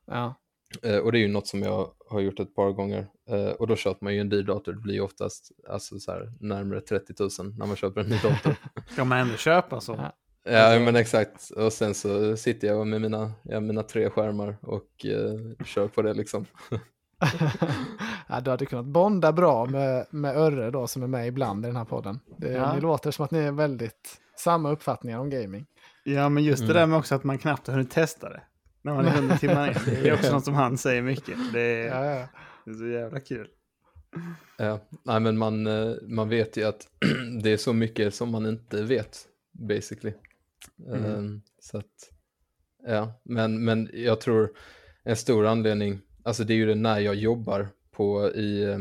Ja,
Eh, och det är ju något som jag har gjort ett par gånger. Eh, och då köper man ju en dyr dator, det blir ju oftast alltså, så här, närmare 30 000 när man köper en ny dator.
Ska man ändå köpa så?
Ja.
Ja, men exakt. Och sen så sitter jag med mina, ja, mina tre skärmar och eh, kör på det liksom.
ja, du hade kunnat bonda bra med, med Örre då som är med ibland i den här podden. Det,
Ja.
Ni låter som att ni är väldigt samma uppfattningar om gaming.
Ja, men just det
Mm.
där med också att man knappt har hunnit testa det. När man är 100 timmar in. Det är också något som han säger mycket. Det är,
Ja, ja.
det är så jävla kul.
Ja, nej men man, eh, man vet ju att det är så mycket som man inte vet, basically.
Mm.
Ehm, så att, ja, men, men jag tror en stor anledning, alltså det är ju det när jag jobbar på i,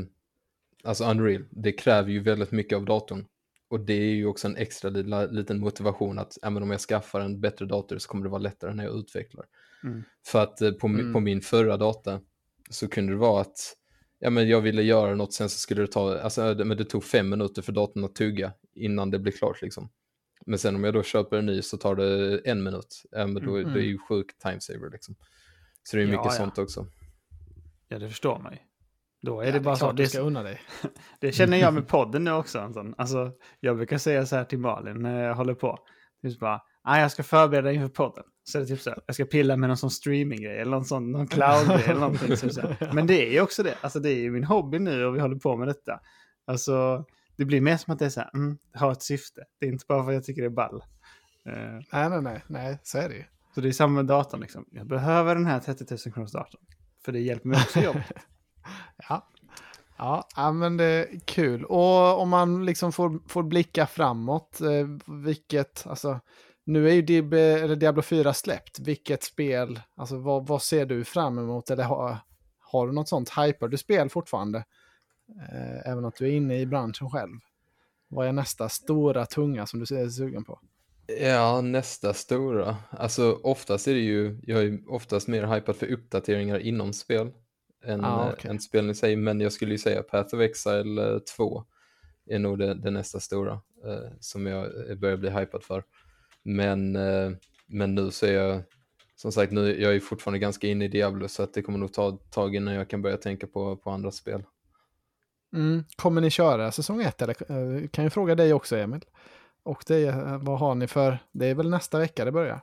alltså Unreal, det kräver ju väldigt mycket av datorn. Och det är ju också en extra liten motivation att men om jag skaffar en bättre dator så kommer det vara lättare när jag utvecklar.
Mm.
För att eh, på,
Mm.
på min förra data så kunde det vara att ja, men jag ville göra något, sen så skulle det ta, alltså men det tog fem minuter för datorn att tugga innan det blir klart liksom. Men sen om jag då köper en ny så tar det en minut, ja, men då,
Mm.
det är ju sjuk timesaver liksom. Så det är
Ja,
mycket
ja.
sånt också.
Ja, det förstår man ju. Då är
Ja,
det bara så. Det,
ska unna dig.
det känner jag med podden nu också, Anton. Alltså, jag brukar säga så här till Malin när jag håller på. Typ bara, ah, jag ska förbereda inför podden. Så är det typ så här, jag ska pilla med någon sån streaminggrej eller någon sån någon cloud-grej eller någonting. Så. Men det är ju också det. Alltså det är ju min hobby nu och vi håller på med detta. Alltså, det blir mer som att det är så här, mm, har ett syfte. Det är inte bara för att jag tycker det är ball. Eh,
Nej, nej, nej, nej, så är det ju.
så det är samma med datorn liksom. Jag behöver den här 30 000 kronors datorn. För det hjälper mig också i jobbet.
Ja. Ja, men det är kul. Och om man liksom får, får blicka framåt, eh, vilket, alltså, nu är ju Dib, eller Diablo 4 släppt. Vilket spel, alltså vad, vad ser du fram emot? Eller har, har du något sånt? Hypar du spel fortfarande? Eh, även att du är inne i branschen själv. Vad är nästa stora tunga som du är sugen på?
Ja, nästa stora. Alltså oftast är det ju, jag är oftast mer hypad för uppdateringar inom spel än,
Ah,
eh,
okej.
än spelen i sig. Men jag skulle ju säga Path of Exile eh, 2 är nog det, det nästa stora eh, som jag eh, börjar bli hypad för. Men, eh, men nu så är jag, som sagt, nu, jag är fortfarande ganska inne i Diablo så att det kommer nog ta ett tag innan jag kan börja tänka på, på andra spel.
Mm. Kommer ni köra säsong ett? Eller eh, kan jag fråga dig också, Emil? Och det, eh, vad har ni för, det är väl nästa vecka det börjar?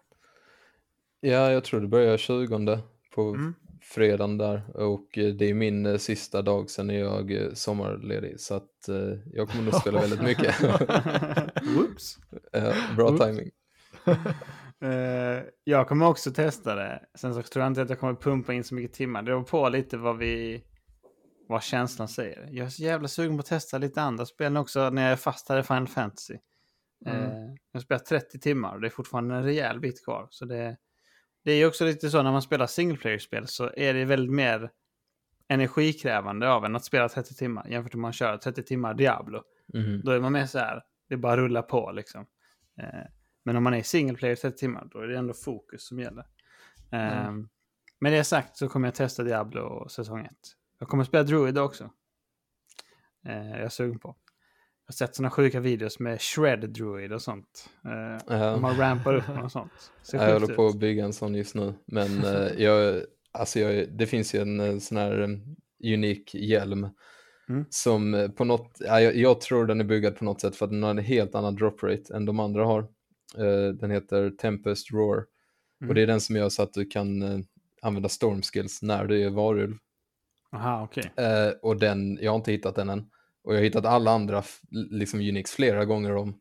Ja, jag tror det börjar 20 på
Mm.
fredagen där och eh, det är min sista dag sen är jag sommarledig så att eh, jag kommer nog spela väldigt mycket.
Whoops.
Ja, bra
Oops.
timing.
Eh, jag kommer också testa det. Sen så tror jag inte att jag kommer pumpa in så mycket timmar. Det beror på lite vad vi... Vad känslan säger. Jag är så jävla sugen på att testa lite andra spel också när jag är fast här i Final Fantasy. Eh,
Mm.
jag har spelat 30 timmar och det är fortfarande en rejäl bit kvar. Så det, det är ju också lite så när man spelar single player-spel så är det väldigt mer energikrävande av en att spela 30 timmar jämfört med om man kör 30 timmar Diablo.
Mhm.
Då är man mer så här, det är bara att rulla på liksom. Eh, men om man är single player 30 timmar, då är det ändå fokus som gäller. Eh,
Mm.
Med det sagt så kommer jag testa Diablo säsong 1. Jag kommer spela Druid också. Eh, jag är sugen på. Jag har sett sådana sjuka videos med Shred Druid och sånt. Eh,
Ja.
Man rampar upp och sånt.
Ja, jag håller på att bygga en sån just nu men eh, jag, alltså jag, det finns ju en eh, sån här eh, unik hjälm
Mm.
som eh, på något, ja, jag, jag tror den är byggad på något sätt för att den har en helt annan drop rate än de andra har. Eh, den heter Tempest Roar
Mm.
och det är den som gör så att du kan eh, använda storm skills när du är varulv.
Aha, okej.
Eh, och den, jag har inte hittat den än. Och jag har hittat alla andra liksom Unix flera gånger om.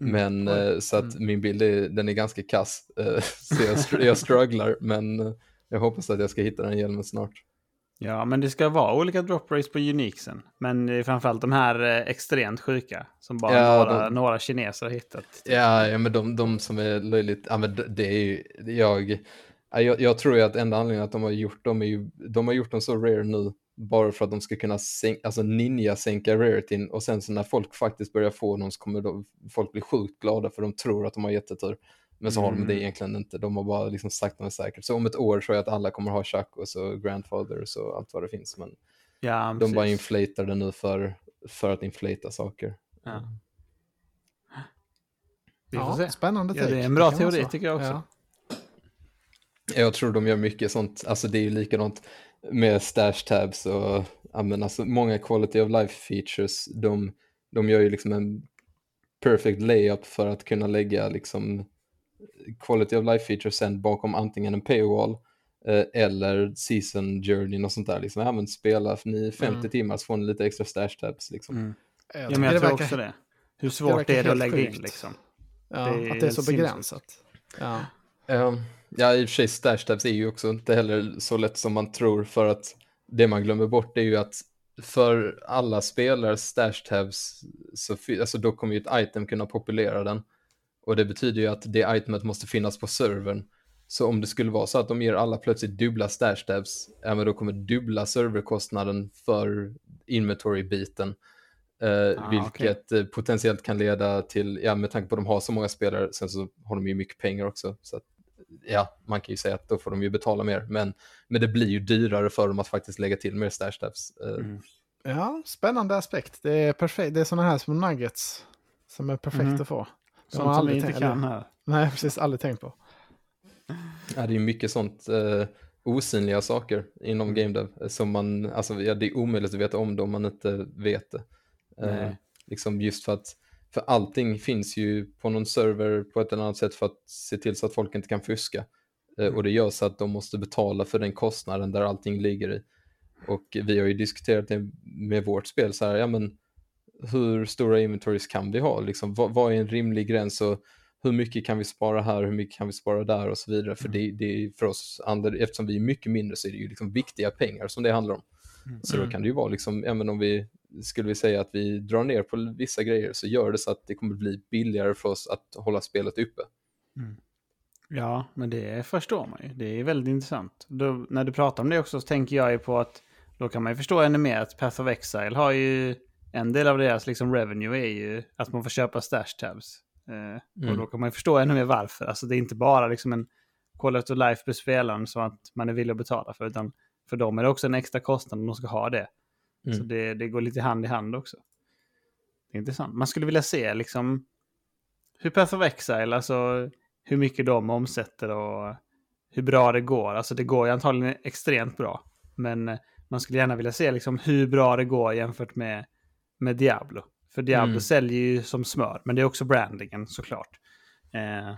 Mm.
Men eh, så att min bild är, den är ganska kass. Eh, så jag, str- jag strugglar men eh, jag hoppas att jag ska hitta den hjälmen snart.
Ja, men det ska vara olika drop rates på Unixen. Men det är framförallt de här eh, extremt sjuka som bara
Ja,
några,
de-
några kineser har hittat.
Ja, ja men de, de som är löjligt, ja men det, är ju, jag, ja, jag, jag tror ju att enda anledningen att de har gjort dem är ju, de har gjort dem så rare nu bara för att de ska kunna sänka, alltså ninja sänka rarityn och sen så när folk faktiskt börjar få dem så kommer då, folk bli sjukt glada för de tror att de har jättetur. Men så har de det
Mm.
egentligen inte, de har bara liksom sakta men säkert. Så om ett år tror jag att alla kommer ha Chacos och Grandfathers och allt vad det finns. Men
Ja,
de bara
precis.
inflatar det nu för, för att inflata saker.
Ja. Vi får
Ja,
se.
spännande
Ja, det är
take.
en bra teori,
så.
tycker jag också.
Ja.
Jag tror de gör mycket sånt, alltså det är ju likadant med stash tabs och men alltså många quality of life features, de, de gör ju liksom en perfect layup för att kunna lägga liksom quality of life features sen bakom antingen en paywall eh, eller season journey och sånt där. Liksom, ja men spela för ni 50
Mm.
timmar så får ni lite extra stash tabs liksom.
Mm.
Jag
Ja, men jag
det
tror
verkar-
också det. Hur svårt
verkar
är det att lägga in liksom?
Ja,
Det
att det är så begränsat. Ja.
Ja, ja, i och för sig stash tabs är ju också inte heller så lätt som man tror för att det man glömmer bort är ju att för alla spelare stash tabs så alltså då kommer ju ett item kunna populera den Och det betyder ju att det itemet måste finnas på servern. Så om det skulle vara så att de ger alla plötsligt dubbla stash tabs, ja men då kommer dubbla serverkostnaden för inventory-biten. Eh,
Ah,
vilket eh, potentiellt kan leda till, ja med tanke på att de har så många spelare, sen så har de ju mycket pengar också. Så att, ja, man kan ju säga att då får de ju betala mer, men, men det blir ju dyrare för dem att faktiskt lägga till mer stash tabs. Eh,
Mm.
Ja, spännande aspekt. Det är perfekt. Det är sådana här små nuggets som är perfekt
Mhm.
att få. Har
Sånt
man
som vi
aldrig
inte
tänkt-
kan här.
Nej, precis. Aldrig tänkt på.
Ja, det är ju mycket sånt eh, osynliga saker inom
Mm.
game dev eh, som man, alltså ja, det är omöjligt att veta om det om man inte vet det. Eh, liksom just för att, för allting finns ju på någon server på ett eller annat sätt för att se till så att folk inte kan fuska. Eh,
Mm.
och det gör så att de måste betala för den kostnaden där allting ligger i. Och vi har ju diskuterat det med vårt spel så här, ja men hur stora inventories kan vi ha? Liksom, vad, vad är en rimlig gräns och hur mycket kan vi spara här, hur mycket kan vi spara där och så vidare. För det, det är för oss andra, eftersom vi är mycket mindre så är det ju liksom viktiga pengar som det handlar om.
Mm.
Så då kan det ju vara liksom, ja men om vi skulle vi säga att vi drar ner på vissa grejer så gör det så att det kommer bli billigare för oss att hålla spelet uppe.
Ja, men det förstår man ju. Det är väldigt intressant. Då, när du pratar om det också så tänker jag ju på att då kan man ju förstå ännu mer att Path of Exile har ju en del av deras liksom revenue är ju att man får köpa stash tabs. Eh, Och
Mm.
då kan man ju förstå ännu mer varför. Alltså det är inte bara liksom en quality of life för spelaren så att man är villig att betala för, utan för dem är det också en extra kostnad om de ska ha det.
Mm.
Så det, det går lite hand i hand också. Det är intressant. Man skulle vilja se liksom hur Path of Exile, alltså hur mycket de omsätter och hur bra det går. Alltså det går ju antagligen extremt bra. Men eh, man skulle gärna vilja se liksom hur bra det går jämfört med, med Diablo. För Diablo
Mm.
säljer ju som smör, men det är också brandingen såklart. Eh,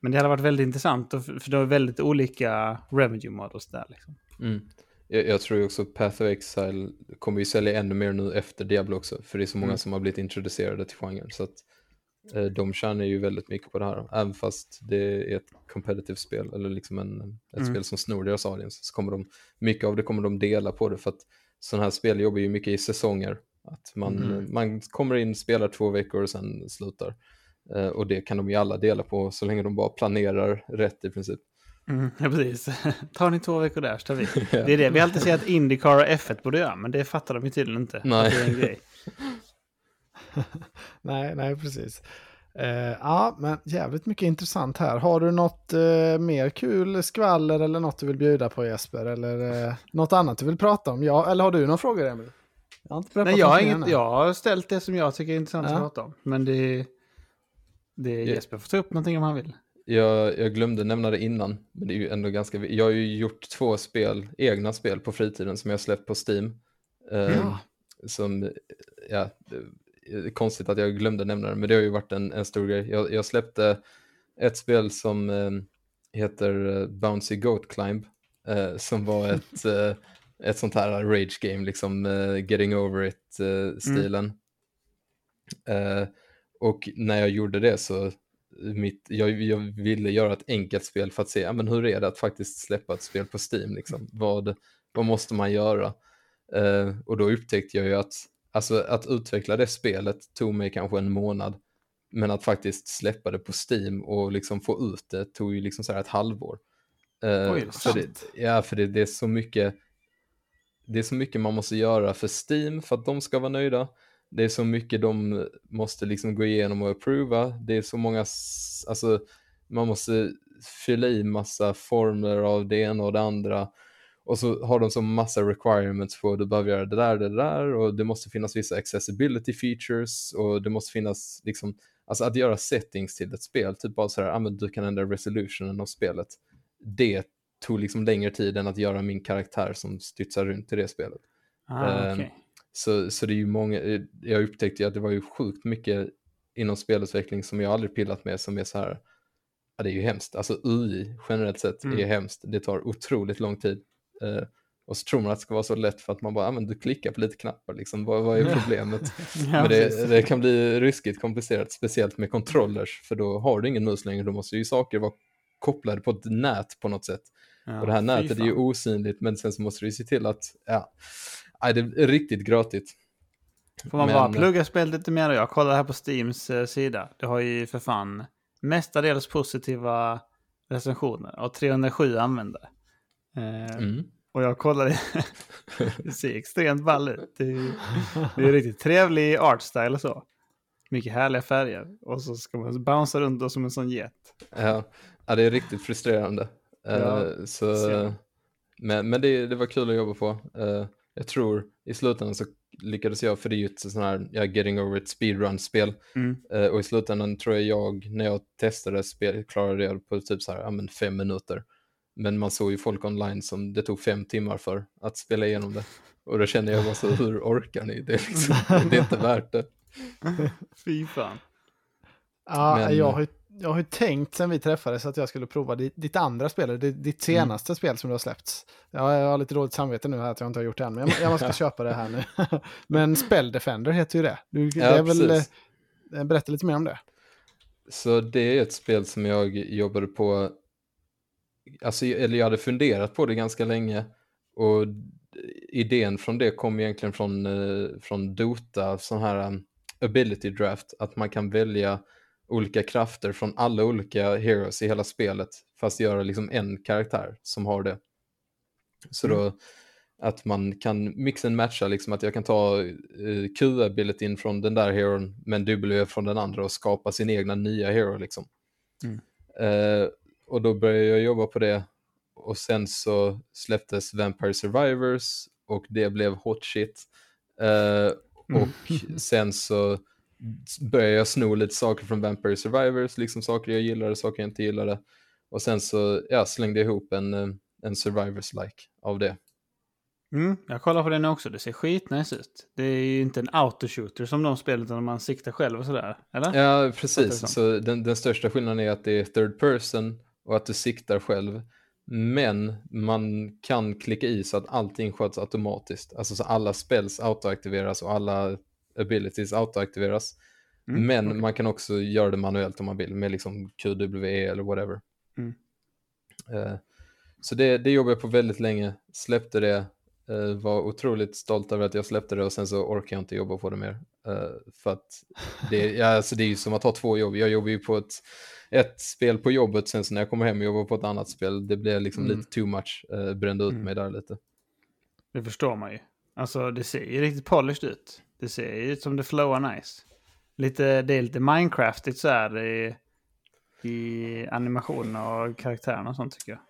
men det hade varit väldigt intressant, för det är väldigt olika revenue models där. Liksom.
Mm. Jag, jag tror också Path of Exile kommer ju sälja ännu mer nu efter Diablo också, för det är så många
Mm.
som har blivit introducerade till genren. Så att eh, de tjänar ju väldigt mycket på det här, även fast det är ett competitive spel, eller liksom en, ett
Mm.
spel som snor deras audience, så kommer de, mycket av det kommer de dela på det, för att sådana här spel jobbar ju mycket i säsonger. Att man,
Mm.
man kommer in, spelar två veckor och sen slutar. Eh, och det kan de ju alla dela på så länge de bara planerar rätt i princip.
Mm, ja, precis. Tar ni två veckor där så tar vi. Det är det vi alltid säger att Indycar och F1 borde göra, men det fattar de ju tydligen inte.
Nej.
Det är en grej.
Nej, nej, precis. Eh, ja, men jävligt mycket intressant här. Har du något eh, mer kul skvaller eller något du vill bjuda på Jesper? Eller eh, något annat du vill prata om? Ja, eller har du några frågor Emil? Jag har inte
Nej, jag har, inget, jag har ställt det som jag tycker är intressant
Ja.
att prata om. Men det, det är
Ja.
Jesper får ta upp någonting om han vill.
Jag, jag glömde nämna det innan, men det är ju ändå ganska... Jag har ju gjort två spel, egna spel på fritiden som jag släppt på Steam. Eh,
Ja.
Som, ja, det är konstigt att jag glömde nämna det, men det har ju varit en, en stor grej. Jag, jag släppte ett spel som eh, heter Bouncy Goat Climb, eh, som var ett, eh, ett sånt här rage game, liksom eh, getting over it-stilen. Eh, och när jag gjorde det så mitt, jag, jag ville göra ett enkelt spel för att se ja, men hur är det att faktiskt släppa ett spel på Steam. Liksom? Vad, vad måste man göra? Eh, och då upptäckte jag ju att, alltså, att utveckla det spelet tog mig kanske en månad. Men att faktiskt släppa det på Steam och liksom få ut det tog ju liksom så här ett halvår. Eh,
Oj,
för det, ja, för det, det är så mycket det är så mycket man måste göra för Steam för att de ska vara nöjda. Det är så mycket de måste liksom gå igenom och approva. Det är så många, alltså man måste fylla i massa formler av det ena och det andra. Och så har de så massa requirements på du behöver göra det där, det där och det måste finnas vissa accessibility features och det måste finnas liksom, alltså att göra settings till ett spel, typ bara så här, ah, men du kan ändra resolutionen av spelet. Det tog liksom längre tid än att göra min karaktär som studsar runt i det spelet.
Ah,
Ehm,
okej.
Så, så det är ju många, eh, jag upptäckte ju att det var ju sjukt mycket inom spelutveckling som jag aldrig pillat med som är så här, ja det är ju hemskt, alltså UI generellt sett
Mm.
är hemskt, det tar otroligt lång tid. Eh, och så tror man att det ska vara så lätt för att man bara, ja men du klickar på lite knappar liksom, vad, vad är problemet?
Ja,
men det, det kan bli ruskigt komplicerat, speciellt med controllers, för då har du ingen mus längre, då måste ju saker vara kopplade på ett nät på något sätt.
Ja,
Och det här nätet är ju osynligt, men sen så måste du ju se till att, ja, nej, det är riktigt grötigt.
Får man
Men-
bara plugga spelet lite mer? Jag kollar här på Steams eh, sida. Det har ju för fan mestadels positiva recensioner och 307 användare. Eh,
Mm.
Och jag kollade, det ser extremt ball ut. Det är, det är riktigt trevlig artstyle och så. Mycket härliga färger. Och så ska man bouncea runt som en sån jet.
Ja, ja, det är riktigt frustrerande. Eh,
Ja,
så,
ser.
men men det, det var kul att jobba på. Eh, jag tror i slutändan så lyckades jag, för det är ju ett sånt här, ja, getting over ett speedrun-spel.
Mm.
Eh, och i slutändan tror jag jag, när jag testade spel, klarade jag det på typ så här, ja men fem minuter. Men man såg ju folk online som det tog fem timmar för att spela igenom det. Och då kände jag bara så, hur orkar ni? Det är, liksom, det är inte värt det.
Fy fan.
Ja,
Men-
jag, har ju, jag har ju tänkt sen vi träffades att jag skulle prova ditt, ditt andra spel, ditt, ditt senaste spel som du har släppt. Ja, jag har lite dåligt samvete nu här att jag inte har gjort det än, men jag, jag måste köpa det här nu. men Spell Defender heter ju det. Du, det
Ja,
är väl, eh, berätta lite mer om det.
Så det är ett spel som jag jobbade på, alltså, eller jag hade funderat på det ganska länge. Och idén från det kom egentligen från, eh, från Dota, sån här um, ability draft, att man kan välja olika krafter från alla olika heroes i hela spelet, fast göra liksom en karaktär som har det. Så då att man kan mixa and matcha, liksom att jag kan ta uh, Q-abilityn från den där heron, men W från den andra och skapa sin egna nya hero liksom.
Mm.
Eh, och då började jag jobba på det och sen så släpptes Vampire Survivors och det blev hot shit. Eh, och sen så började jag sno lite saker från Vampire Survivors, liksom saker jag gillade, saker jag inte gillade. Och sen så ja, slängde jag ihop en, eh, en Survivors-like av det.
Mm, jag kollar på det nu också. Det ser skitnice ut. Det är ju inte en autoshooter som de spelar utan man siktar själv och sådär. Eller?
Ja, precis. Så den, den största skillnaden är att det är third person och att du siktar själv. Men man kan klicka i så att allting sköts automatiskt. Alltså så alla spells autoaktiveras och alla abilities autoaktiveras.
Mm,
Men
okej.
man kan också göra det manuellt om man vill med liksom QWE eller whatever.
Mm.
Eh, så det, det jobbade jag på väldigt länge, släppte det, eh, var otroligt stolt över att jag släppte det och sen så orkar jag inte jobba på det mer. Eh, för att det, ja, alltså det är ju som att ha två jobb. Jag jobbar ju på ett, ett spel på jobbet, sen så när jag kommer hem och jobbar på ett annat spel, det blir liksom
Mm.
lite too much. Brände ut
Mm.
mig där lite.
Det förstår man ju. Alltså det ser ju riktigt polished ut. Det ser ju ut som det flowar nice. Lite, det är lite Minecraftigt så här i, i animationen och karaktärerna och sånt tycker jag.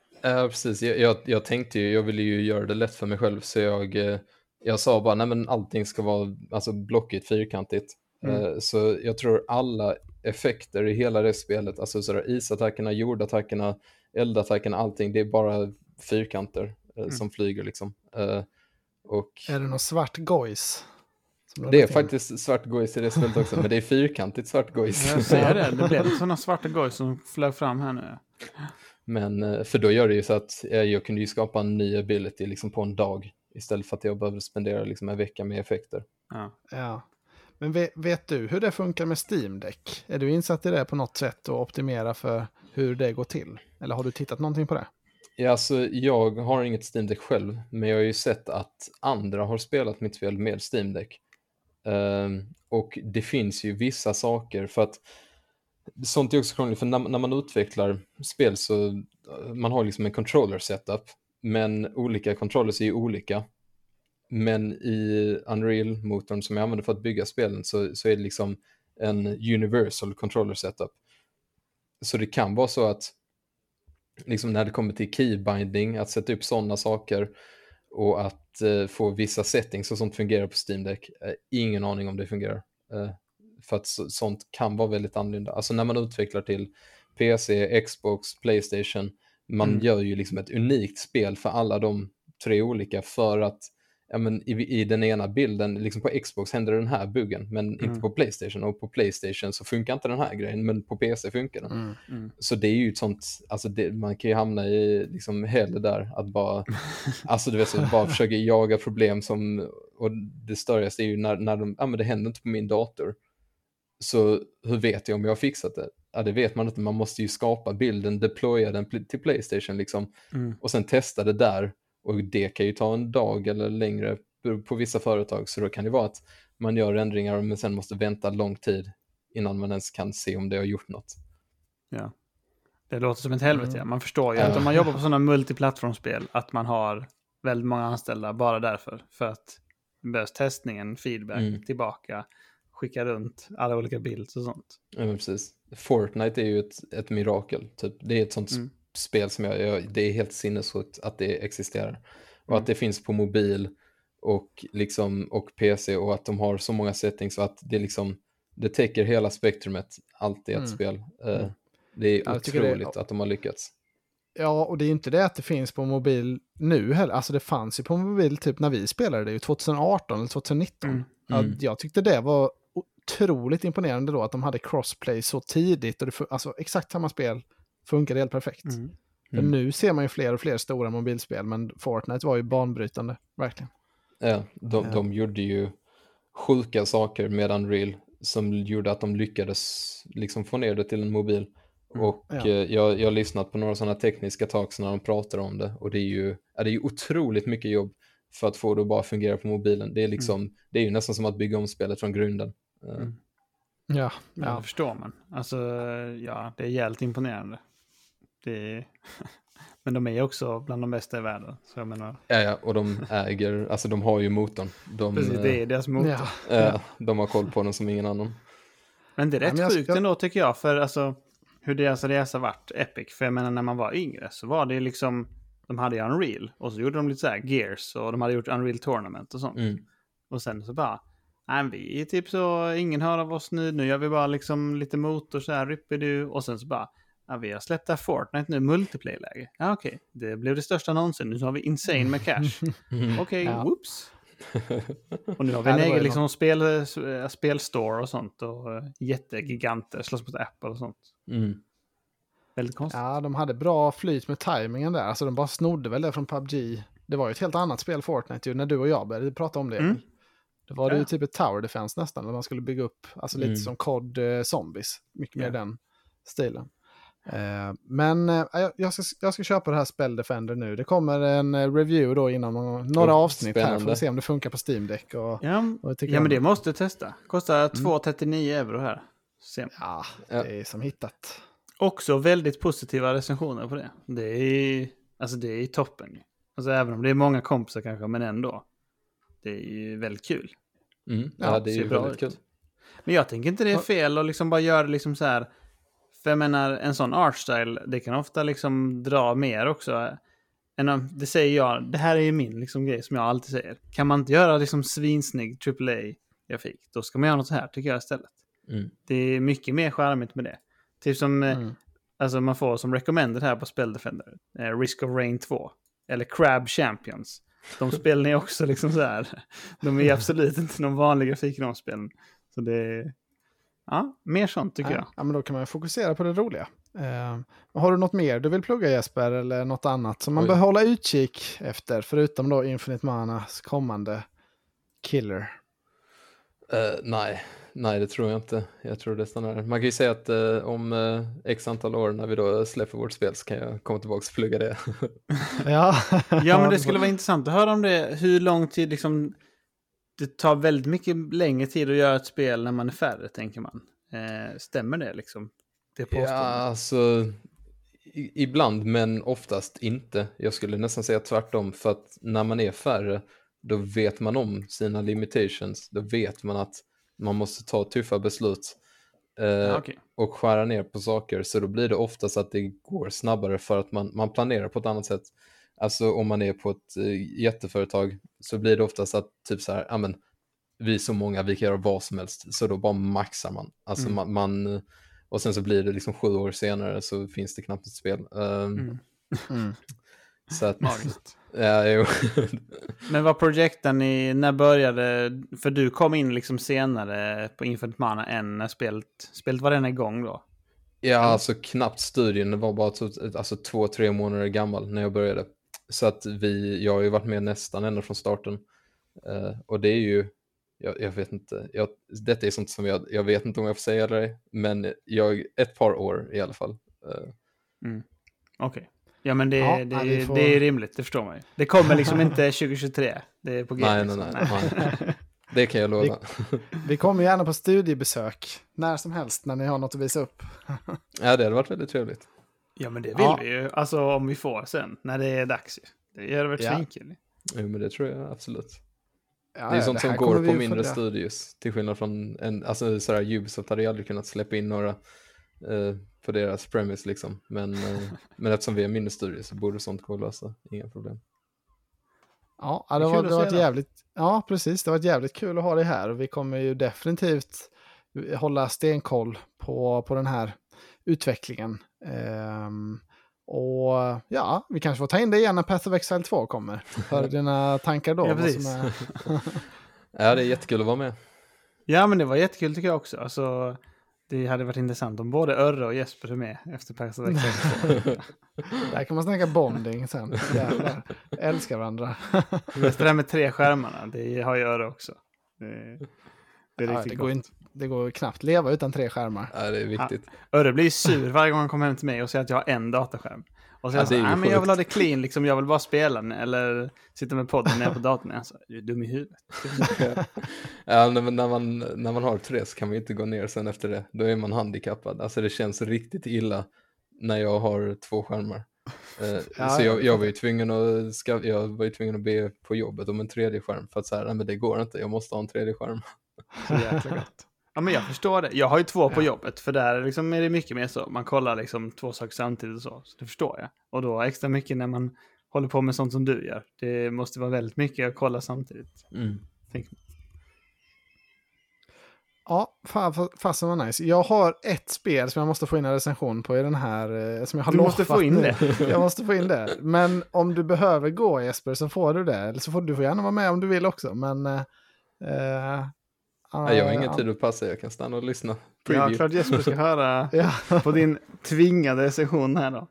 Ja, precis. Jag, jag, jag tänkte ju, jag ville ju göra det lätt för mig själv, så jag, eh, jag sa bara, nej men allting ska vara alltså, blockigt, fyrkantigt.
Mm.
Eh, Så jag tror alla effekter i hela det spelet, alltså sådär isattackerna, jordattackerna, eldattackerna, allting, det är bara fyrkanter eh,
Mm.
som flyger liksom. Och
Är det någon svart gojs?
Det är faktiskt svart gojs i det spelet också, men det är fyrkantigt svart gojs.
Jag ser det, det blev sådana svarta gojs som flög fram här nu.
Men eh, för då gör det ju så att eh, jag kunde ju skapa en ny ability liksom på en dag istället för att jag behövde spendera liksom en vecka med effekter.
Ja.
Ja. Men vet, vet du hur det funkar med Steam Deck? Är du insatt i det på något sätt och optimera för hur det går till? Eller har du tittat någonting på det?
Ja, alltså, jag har inget Steam Deck själv, men jag har ju sett att andra har spelat mitt spel med Steam Deck. Ehm, och det finns ju vissa saker för att sånt är också krångligt, för när, när man utvecklar spel så eh, man har liksom en controller setup, men olika controllers är ju olika. Men i Unreal-motorn som jag använder för att bygga spelen så, så är det liksom en universal controller setup. Så det kan vara så att liksom när det kommer till keybinding, att sätta upp sådana saker och att eh, få vissa settings och sånt fungera på Steam Deck. Eh, ingen aning om det fungerar. Eh, för att så, sånt kan vara väldigt annorlunda. Alltså när man utvecklar till PC, Xbox, Playstation, man
Mm.
gör ju liksom ett unikt spel för alla de tre olika för att ja, men i, i den ena bilden, liksom på Xbox händer den här buggen, men inte
Mm.
på Playstation. Och på Playstation så funkar inte den här grejen, men på PC funkar den.
Mm.
Mm.
Så det är ju ett sånt, alltså det, man kan ju hamna i liksom hell där, att bara, alltså du vet, så bara försöka jaga problem som, och det största är ju när, när de, ja men det händer inte på min dator. Så hur vet jag om jag har fixat det? Ja det vet man inte, man måste ju skapa bilden, deploya den till Playstation liksom,
Mm.
och sen testa det där. Och det kan ju ta en dag eller längre på vissa företag. Så då kan det vara att man gör ändringar men sen måste vänta lång tid innan man ens kan se om det har gjort något.
Ja. Det låter som ett helvete.
Mm.
Ja. Man förstår ju
Ja.
att om man jobbar på sådana multiplattformsspel att man har väldigt många anställda bara därför. För att det behövs testningen, feedback,
Mm.
tillbaka, skicka runt alla olika bilder och sånt.
Ja, men precis. Fortnite är ju ett, ett mirakel. Typ. Det är ett sånt
Mm.
Spel som jag, jag, det är helt sinnessjukt att det existerar. Och
Mm.
att det finns på mobil och, liksom, och PC och att de har så många settings och att det liksom, det täcker hela spektrumet, allt i ett
Mm.
spel. Eh, Det är
Ja, jag tycker det
otroligt att de har lyckats.
Ja, och det är inte det att det finns på mobil nu heller. Alltså det fanns ju på mobil typ när vi spelade det, ju 2018 eller 2019.
Mm.
Mm.
jag tyckte det var otroligt imponerande då att de hade crossplay så tidigt. Och det, fu- alltså exakt samma spel funkade helt perfekt.
Mm.
Mm.
nu ser man ju fler och fler stora mobilspel, men Fortnite var ju banbrytande, verkligen.
Ja, de,
Ja.
de gjorde ju sjuka saker med Unreal som gjorde att de lyckades liksom få ner det till en mobil. Och
Ja.
eh, jag, jag har lyssnat på några sådana tekniska talks när de pratar om det och det är ju, ja, det är ju otroligt mycket jobb för att få det att bara fungera på mobilen. Det är liksom, det är ju nästan som att bygga om spelet från grunden. Eh,
Mm.
Ja,
Ja,
ja.
det förstår man. Alltså, ja, det är jävligt imponerande. Det är... Men de är också bland de bästa i världen. Så jag menar,
Ja, ja, och de äger, alltså de har ju motorn. De,
precis, det är deras motor.
ja.
eh, de har koll på den som ingen annan.
Men det är
Ja,
rätt
jag
sjukt
ska-
ändå tycker jag, för alltså hur deras resa vart Epic. För jag menar när man var yngre så var det liksom, de hade ju Unreal och så gjorde de lite så här Gears och de hade gjort Unreal Tournament och sånt.
Mm.
Och sen så bara, nej vi är typ så, ingen hör av oss nu, nu gör vi bara liksom lite motor så här, rippidu. Och sen så bara, ja vi har släppt det här Fortnite nu, multiplayer-läge. Ja okej, det blev det största någonsin, nu har vi insane med cash.
Mm.
Okej,
Ja.
whoops. Och nu har vi
Ja,
en egen liksom, spel, eh, spelstore och sånt. Och eh, jättegiganter slåss mot Apple och sånt.
Mm.
Väldigt konstigt.
ja, de hade bra flyt med tajmingen där. Alltså de bara snodde väl det från PubG. Det var ju ett helt annat spel, Fortnite, ju, när du och jag började prata om det.
Mm.
Det var det ju
Ja.
typ ett tower defense nästan, där man skulle bygga upp, alltså lite
Mm.
som COD eh, Zombies. Mycket mer
Ja.
den stilen. Eh, men eh, jag, ska, jag ska köpa det här Spell Defender nu. Det kommer en eh, review då inom några,
Oh,
avsnitt här. Får
spännande.
vi se om det funkar på Steam Deck. Och,
Ja,
och
ja
om
men det måste testa. Kostar 2,39 euro här. Se.
Ja,
Ja.
det är som hittat.
Också väldigt positiva recensioner på det. Det är, alltså det är toppen. Alltså även om det är många kompisar kanske, men ändå. Det är ju väldigt kul.
Mm.
Ja,
Ja, det är ju
bra
väldigt
ut.
kul.
Men jag tänker inte det är fel att liksom bara göra det liksom så här. För jag menar, en sån artstyle, det kan ofta liksom dra mer också. Än det säger jag, det här är ju min liksom grej som jag alltid säger. Kan man inte göra liksom svinsnygg AAA grafik, då ska man göra något så här tycker jag istället.
Mm.
Det är mycket mer charmigt med det. Typ som eh,
Mm.
alltså man får som recommended här på Spell Defender. Eh, Risk of Rain 2. Eller Crab Champions. De spelen är också liksom så här. De är absolut inte någon vanlig grafik i de spelen. Så det är... Ja, mer sånt tycker
Ja,
jag.
ja, men då kan man fokusera på det roliga. Eh, har du något mer du vill plugga Jesper eller något annat som man
Oj.
bör hålla utkik efter förutom då Infinite Manas kommande killer?
Eh, nej, nej det tror jag inte. Jag tror det stannar. Man kan ju säga att eh, om eh, x antal år när vi då släpper vårt spel så kan jag komma tillbaka och plugga det.
ja,
Ja, men det skulle vara intressant att höra om det. Hur lång tid liksom... Det tar väldigt mycket längre tid att göra ett spel när man är färre, tänker man. Eh, stämmer det liksom? Det
ja,
påståendet?
alltså i, ibland men oftast inte. Jag skulle nästan säga tvärtom för att när man är färre då vet man om sina limitations. Då vet man att man måste ta tuffa beslut. eh,
Ja, okej.
och skära ner på saker så då blir det oftast att det går snabbare för att man, man planerar på ett annat sätt. Alltså om man är på ett eh, jätteföretag så blir det oftast att typ så här, ja men vi är så många, vi kan göra vad som helst, så då bara maxar man. Alltså
Mm.
man, man, och sen så blir det liksom sju år senare så finns det knappt ett spel. Ehm,
Mm.
Mm.
Så att, ja, jo.
Men vad projektar ni, när började, för du kom in liksom senare på Infinite Mana än när spelet, spelet var redan igång då?
Ja, alltså knappt studien, det var bara alltså, två, tre månader gammal när jag började. Så att vi, jag har ju varit med nästan ända från starten. Eh, och det är ju, jag, jag vet inte, jag, detta är sånt som jag, jag vet inte om jag får säga ej, men jag, ett par år i alla fall. Eh,
Okej. Ja, Ja, men det,
Ja,
det,
vi får-
det är rimligt, det förstår man ju. Det kommer liksom inte 2023. Det är på G.
Nej, nej,
liksom.
nej, nej. Det kan jag lova.
Vi kommer gärna på studiebesök när som helst när ni har något att visa upp.
Ja, det hade varit väldigt trevligt.
Ja, men det vill
Ja.
vi ju. Alltså om vi får sen, när det är dags ju. Det hade varit
Ja.
svinkul.
Jo, men det tror jag absolut.
Ja,
det är
ja,
sånt som
här
går på mindre studios. Till skillnad från en, alltså sådär Ubisoft hade ju aldrig kunnat släppa in några eh, på deras premise liksom. Men, eh, men eftersom vi är mindre studios så borde sånt gå att lösa. Inga problem.
Ja,
Det
det var, det var ett
det.
jävligt, ja, precis. Det var ett jävligt kul att ha det här. Och vi kommer ju definitivt hålla stenkoll på, på den här utvecklingen. Ehm, och ja, vi kanske får ta in det igen när Path of Exile 2 kommer. Hör dina tankar då.
Ja, precis.
är...
Ja, det är jättekul att vara med.
Ja, men det var jättekul tycker jag också. Alltså, det hade varit intressant om både Örre och Jesper är med efter Pax of Exile.
Där kan man snacka bonding sen. Jävlar. Älskar varandra.
Just det där med tre skärmarna, det har ju Örre också. Det, det
Ja,
riktigt
det, går inte, det går knappt leva utan tre skärmar.
Ja, det är viktigt.
Örre blir sur varje gång han kommer hem till mig och säger att jag har en dataskärm. Och så
Ja,
jag men jag vill
sjukt."
ha det clean, liksom, jag vill bara spela eller sitta med podden när jag är på datorn. Jag sa, du är dum i huvudet.
Ja, men när man, när man har tre så kan man ju inte gå ner sen efter det. Då är man handikappad. Alltså det känns riktigt illa när jag har två skärmar. Eh,
Ja,
så
ja,
jag,
jag
jag, var ju tvungen att ska, jag var ju tvungen att be på jobbet om en tredje skärm för att så här, nej men det går inte, jag måste ha en tredje skärm.
Så jäkla gott.
Ja men jag förstår det. Jag har ju två på
Ja.
jobbet, för där liksom är det mycket mer så. Man kollar liksom två saker samtidigt och så. Så det förstår jag. Och då extra mycket när man håller på med sånt som du gör. Det måste vara väldigt mycket att kolla samtidigt. Tänk.
Ja, fan, fasen var nice. Jag har ett spel som jag måste få in en recension på i den här, eh, som jag har
Du måste få in
nu.
det.
Jag måste få in det. Men om du behöver gå Jesper så får du det. Eller så får du får gärna vara med om du vill också. Men... Eh,
Ja, jag har ingen tid att passa, jag kan stanna och lyssna.
Ja,
Preview.
klart Jesper ska höra
Ja,
på din tvingade recension här då.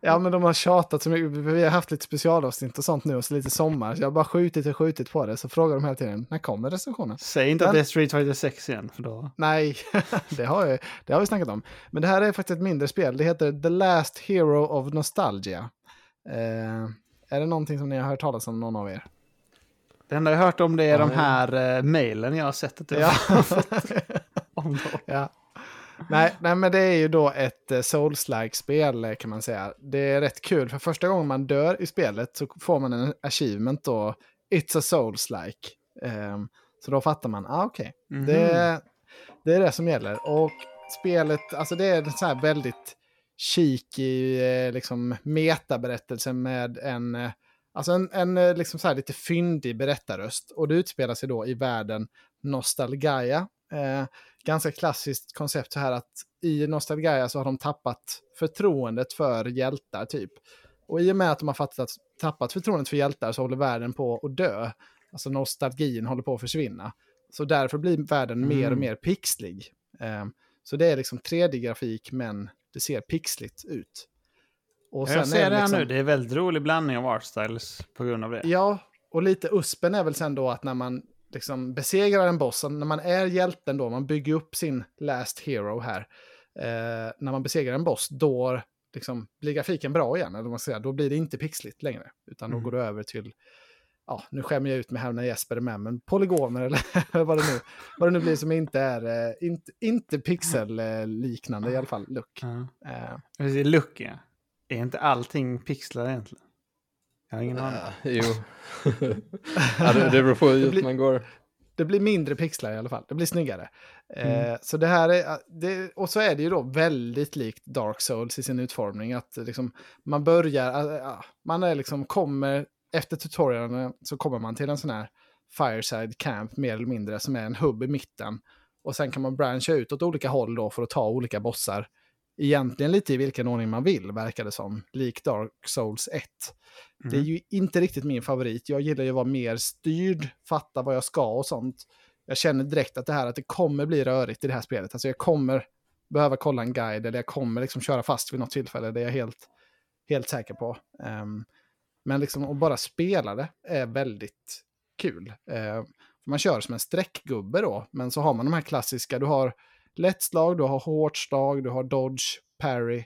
ja, men de har tjatat så mycket. Vi har haft lite specialavsnitt och sånt nu och så lite sommar. Så jag har bara skjutit och skjutit på det. Så frågar de hela tiden, när kommer recensionen?
Säg inte att
Men-
det är Street Fighter 6 igen, för då...
Nej, det har, jag, det har vi snackat om. Men det här är faktiskt ett mindre spel. Det heter The Last Hero of Nostalgia. Eh, är det någonting som ni har hört talas om, någon av er?
Det enda jag har hört om det är
Ja,
de
ja.
här uh, mejlen jag har sett att du
Ja.
har fått om
ja. Nej, nej, men det är ju då ett eh, Souls-like spel eh, kan man säga. Det är rätt kul, för första gången man dör i spelet så får man en achievement då. It's a Souls-like. Ehm, så då fattar man, ah, okej.
Mhm.
Det, det är det som gäller. Och spelet, alltså det är så här väldigt cheeky eh, liksom metaberättelse med en, eh, alltså en, en eh, liksom så här lite fyndig berättarröst. Och det utspelar sig då i världen Nostalgaia. Eh, ganska klassiskt koncept så här att i Nostalgaia så har de tappat förtroendet för hjältar typ. Och i och med att de har fattat, tappat förtroendet för hjältar så håller världen på att dö. Alltså nostalgin håller på att försvinna. Så därför blir världen mer och
Mm.
mer pixlig. Eh, så det är liksom 3D-grafik men det ser pixligt ut. Och
Jag ser det
liksom-
nu, det är väldigt rolig blandning av art styles på grund av det.
Ja, och lite uspen är väl sen då att när man liksom besegrar en boss, när man är hjälten då, man bygger upp sin last hero här. Eh, när man besegrar en boss, då liksom blir grafiken bra igen, eller man ska säga. Då blir det inte pixligt längre, utan då
Mm.
går det över till, ja, nu skämmer jag ut mig här när Jesper är med, men polygoner eller vad det nu, vad det nu blir som inte är, eh, inte, inte pixel-liknande i alla fall, look.
Ja.
Eh,
look, ja. Är inte allting pixlar egentligen? Jag har ingen aning.
Ja, jo. ja, det, det beror på hur
Det
djupt
blir-
man går.
det blir mindre pixlar i alla fall. Det blir snyggare.
Mm.
Eh, så det här är, det, och så är det ju då väldigt likt Dark Souls i sin utformning. Att liksom, man börjar, äh, äh, man är liksom, kommer, efter tutorialen så kommer man till en sån här fireside camp mer eller mindre, som är en hubb i mitten. Och sen kan man branscha ut åt olika håll då för att ta olika bossar. Egentligen lite i vilken ordning man vill, verkar det som. Lik Dark Souls 1. Det är
Mm.
ju inte riktigt min favorit. Jag gillar ju att vara mer styrd, fatta vad jag ska och sånt. Jag känner direkt att det här att det kommer bli rörigt i det här spelet. Alltså jag kommer behöva kolla en guide eller jag kommer liksom köra fast vid något tillfälle. Det är jag helt, helt säker på. Ehm, men liksom att bara spela det är väldigt kul. Ehm, man kör som en streckgubbe då, men så har man de här klassiska. Du har lätt slag, du har hårt slag, du har dodge, parry.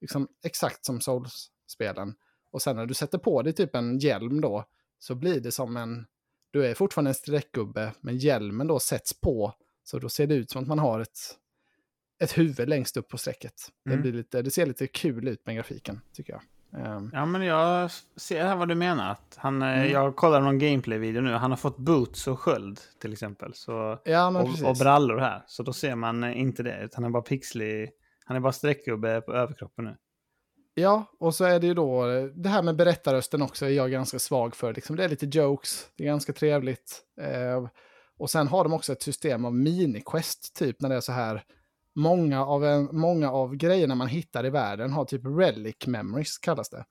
Liksom exakt som Souls, spelen. Och sen när du sätter på dig typ en hjälm då, så blir det som en... Du är fortfarande en streckgubbe, men hjälmen då sätts på. Så då ser det ut som att man har ett, ett huvud längst upp på strecket. Det,
Mm.
blir lite, det ser lite kul ut med grafiken, tycker jag. Ehm,
Ja, men jag ser här vad du menar. Att han, eh,
Mm.
Jag kollar någon gameplay-video nu. Han har fått boots och sköld till exempel. Så,
ja,
och, och brallor här. Så då ser man eh, inte det. Utan han är bara pixlig. Han är bara streckgubbe på överkroppen nu.
Ja, och så är det ju då, det här med berättarrösten också är jag ganska svag för. Liksom, det är lite jokes, det är ganska trevligt. Eh, och sen har de också ett system av mini-quest, typ när det är så här. Många av, en, många av grejerna man hittar i världen har typ relic memories, kallas det.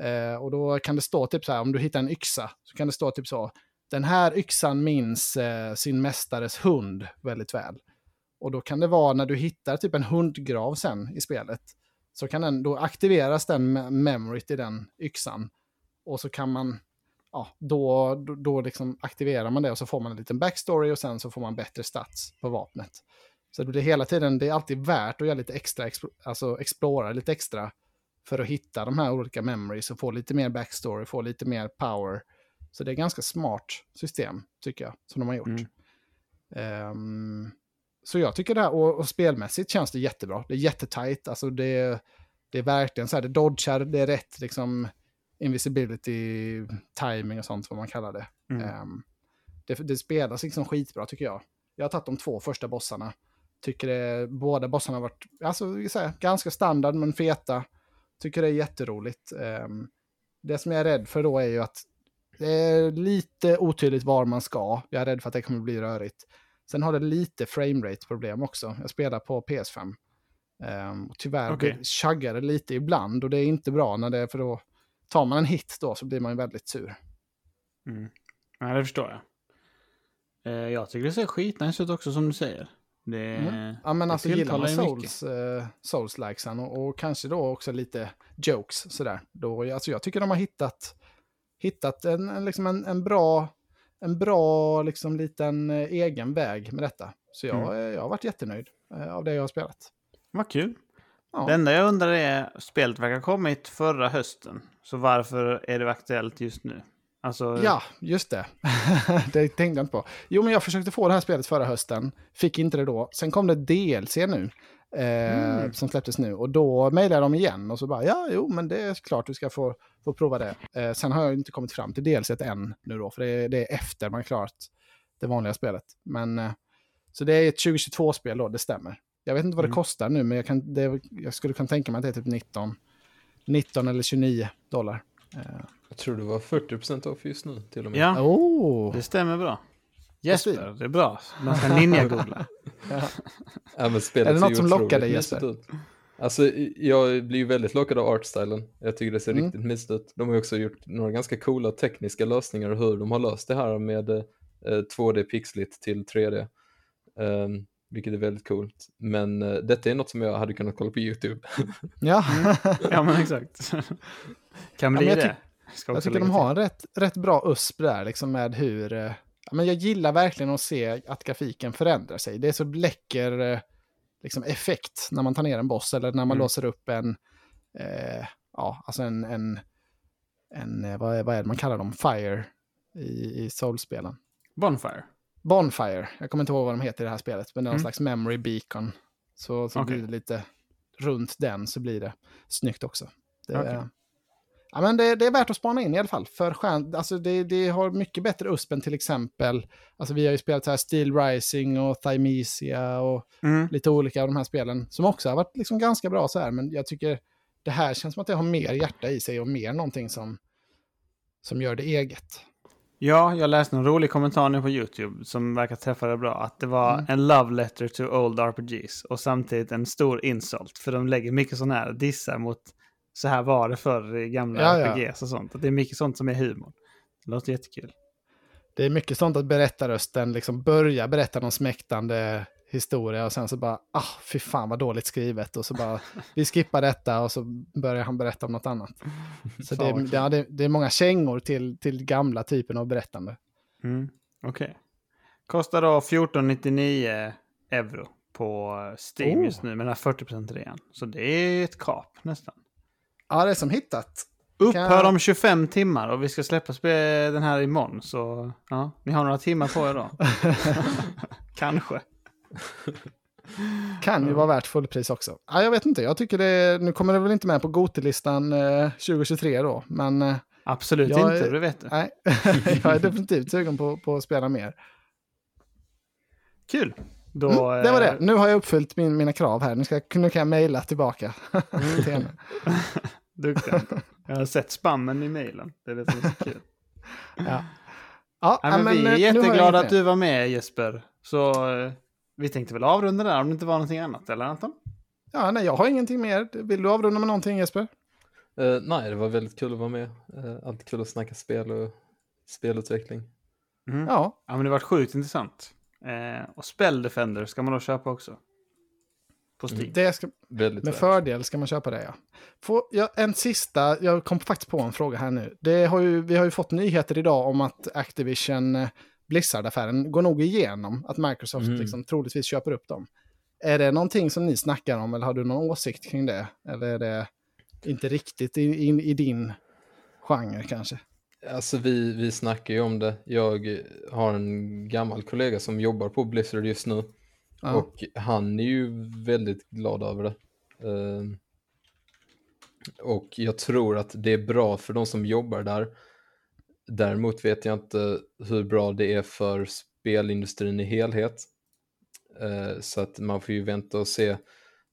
Eh, och då kan det stå typ så här, om du hittar en yxa, så kan det stå typ så. Den här yxan minns eh, sin mästares hund väldigt väl. Och då kan det vara när du hittar typ en hundgrav sen i spelet så kan den, då aktiveras den memoryt i den yxan. Och så kan man, ja, då, då, då liksom aktiverar man det och så får man en liten backstory och sen så får man bättre stats på vapnet. Så det blir hela tiden, det är alltid värt att göra lite extra, alltså explora lite extra för att hitta de här olika memories och få lite mer backstory, få lite mer power. Så det är ganska smart system, tycker jag, som de har gjort.
Mm.
Ehm, så jag tycker det här, och, och spelmässigt känns det jättebra. Det är jättetajt, alltså det, det är verkligen så här, det dodgar, det är rätt liksom invisibility, timing och sånt vad man kallar det.
Mm.
Ehm, det, det spelas liksom skitbra tycker jag. Jag har tagit de två första bossarna. Tycker det, båda bossarna har varit alltså, säger, ganska standard men feta. Tycker det är jätteroligt. Ehm, det som jag är rädd för då är ju att det är lite otydligt var man ska. Jag är rädd för att det kommer bli rörigt. Sen har det lite framerate-problem också. Jag spelar på PS5. Ehm, och tyvärr det chaggar det lite ibland och det är inte bra när det för då tar man en hit då så blir man ju väldigt sur.
Mm. Ja, det förstår jag. Eh, jag tycker det ser skitnice ut också som du säger. Det,
Mm. Ja men alltså gillar man
tilltalar ju mycket.
Souls, eh, Souls-likesen och, och kanske då också lite jokes sådär. Då, alltså jag tycker de har hittat, hittat en, en, liksom en, en bra, en bra liksom liten eh, egen väg med detta. Så jag,
Mm.
eh, jag har varit jättenöjd eh, av det jag har spelat.
Vad kul.
Ja.
Det enda jag undrar är, spelet verkar ha kommit förra hösten. Så varför är det aktuellt just nu? Alltså,
Ja, just det. det tänkte jag inte på. Jo, men jag försökte få det här spelet förra hösten. Fick inte det då. Sen kom det DLC nu. Eh,
Mm.
Som släpptes nu. Och då mejlade de igen. Och så bara, ja, jo, men det är klart du ska få, få prova det. Eh, sen har jag inte kommit fram till DLC än nu då. För det är, det är efter man klarat det vanliga spelet. Men, eh, så det är ett 2022-spel då, det stämmer. Jag vet inte vad det
Mm.
kostar nu, men jag, kan, det, jag skulle kunna tänka mig att det är typ 19, 19 eller 29 dollar.
Jag tror det var 40% off just nu till och med.
ja
oh.
det stämmer bra. Jesper, det är bra. Man ska ninja-googla.
Ja, spelet
Är det något som lockar dig, Jesper?
ut. Alltså, jag blir ju väldigt lockad av artstylen. Jag tycker det ser
Mm.
riktigt mysigt ut. De har ju också gjort några ganska coola tekniska lösningar hur de har löst det här med eh, 2D pixligt till 3D. Ehm, vilket är väldigt coolt. Men eh, detta är något som jag hade kunnat kolla på YouTube.
Ja,
ja, men exakt. kan bli
jag
det.
Jag tycker de har en rätt, rätt bra USP där, liksom med hur... eh, men jag gillar verkligen att se att grafiken förändrar sig. Det är så läcker eh, liksom, effekt när man tar ner en boss eller när man
Mm.
låser upp en... Eh, ja, alltså en... en, en eh, vad, är, vad är det man kallar dem? Fire i, i Soul-spelen.
Bonfire.
Bonfire, jag kommer inte ihåg vad de heter i det här spelet, men det är någon
Mm.
slags memory beacon. Så, så
Okej.
blir det lite runt den så blir det snyggt också. Det,
Okej.
Ja, men det, det är värt att spana in i alla fall. För skärm, alltså det, det har mycket bättre USP än till exempel, alltså vi har ju spelat så här Steel Rising och Thymesia och
Mm.
lite olika av de här spelen som också har varit liksom ganska bra så här, men jag tycker det här känns som att det har mer hjärta i sig och mer någonting som, som gör det eget.
Ja, jag läste en rolig kommentar nu på YouTube som verkar träffa det bra. Att det var
Mm.
en love letter to old RPGs och samtidigt en stor insult. För de lägger mycket sådana här dissar mot så här var det förr i gamla
Ja, ja.
RPGs och sånt. Det är mycket sånt som är humor. Det låter jättekul.
Det är mycket sånt att berättarrösten liksom börjar berätta någon smäktande historia och sen så bara, ah, fy fan vad dåligt skrivet. Och så bara, vi skippar detta och så börjar han berätta om något annat. Så det, är- ja, det, det är många kängor till, till gamla typen av berättande.
Mm. Okej. Kostar då 1499 euro på Steam
Oh.
just nu med den här 40% rean. Så det är ett kap nästan.
Ja, det är som hittat.
Upphör om 25 timmar och vi ska släppa den här imorgon. Så ja, ni har några timmar på er då. Kanske.
Kan ju vara värt fullpris också. Ja, jag vet inte, jag tycker det, nu kommer det väl inte med på Gotelistan eh, 2023 då, men eh,
Absolut
Jag
inte, det vet du.
nej, jag är definitivt sugen på, på att spela mer.
Kul. Då,
Mm, det var det.
eh,
Nu har jag uppfyllt min, mina krav här. Nu, ska, nu kan jag mejla tillbaka till henne.
Duktig. Jag har sett spammen i mejlen. Det är det som är så kul.
Ja. Ja,
Nej, men vi
eh, nu
är
jag
jätteglada att du var med Jesper. Så eh, vi tänkte väl avrunda där om det inte var någonting annat, eller Anton?
Ja, nej, jag har ingenting mer. Vill du avrunda med någonting Jesper?
Eh, nej, det var väldigt kul att vara med. Uh, alltid kul att snacka spel och spelutveckling.
Mm.
Ja,
Ja, men det var sjukt intressant. Eh, och Spell Defender ska man då köpa också. På Steam.
det ska,
Väldigt
med
värt.
fördel ska man köpa det ja. Får jag, en sista, jag kom faktiskt på en fråga här nu. Det har ju, vi har ju fått nyheter idag om att Activision eh, Blizzard-affären går nog igenom. Att Microsoft
Mm.
liksom troligtvis köper upp dem. Är det någonting som ni snackar om eller har du någon åsikt kring det? Eller är det inte riktigt i, i, i din genre kanske?
Alltså vi, vi snackar ju om det. Jag har en gammal kollega som jobbar på Blizzard just nu.
Ja.
Och han är ju väldigt glad över det. Ehm, och jag tror att det är bra för de som jobbar där. Däremot vet jag inte hur bra det är för spelindustrin i helhet. Eh, så att man får ju vänta och se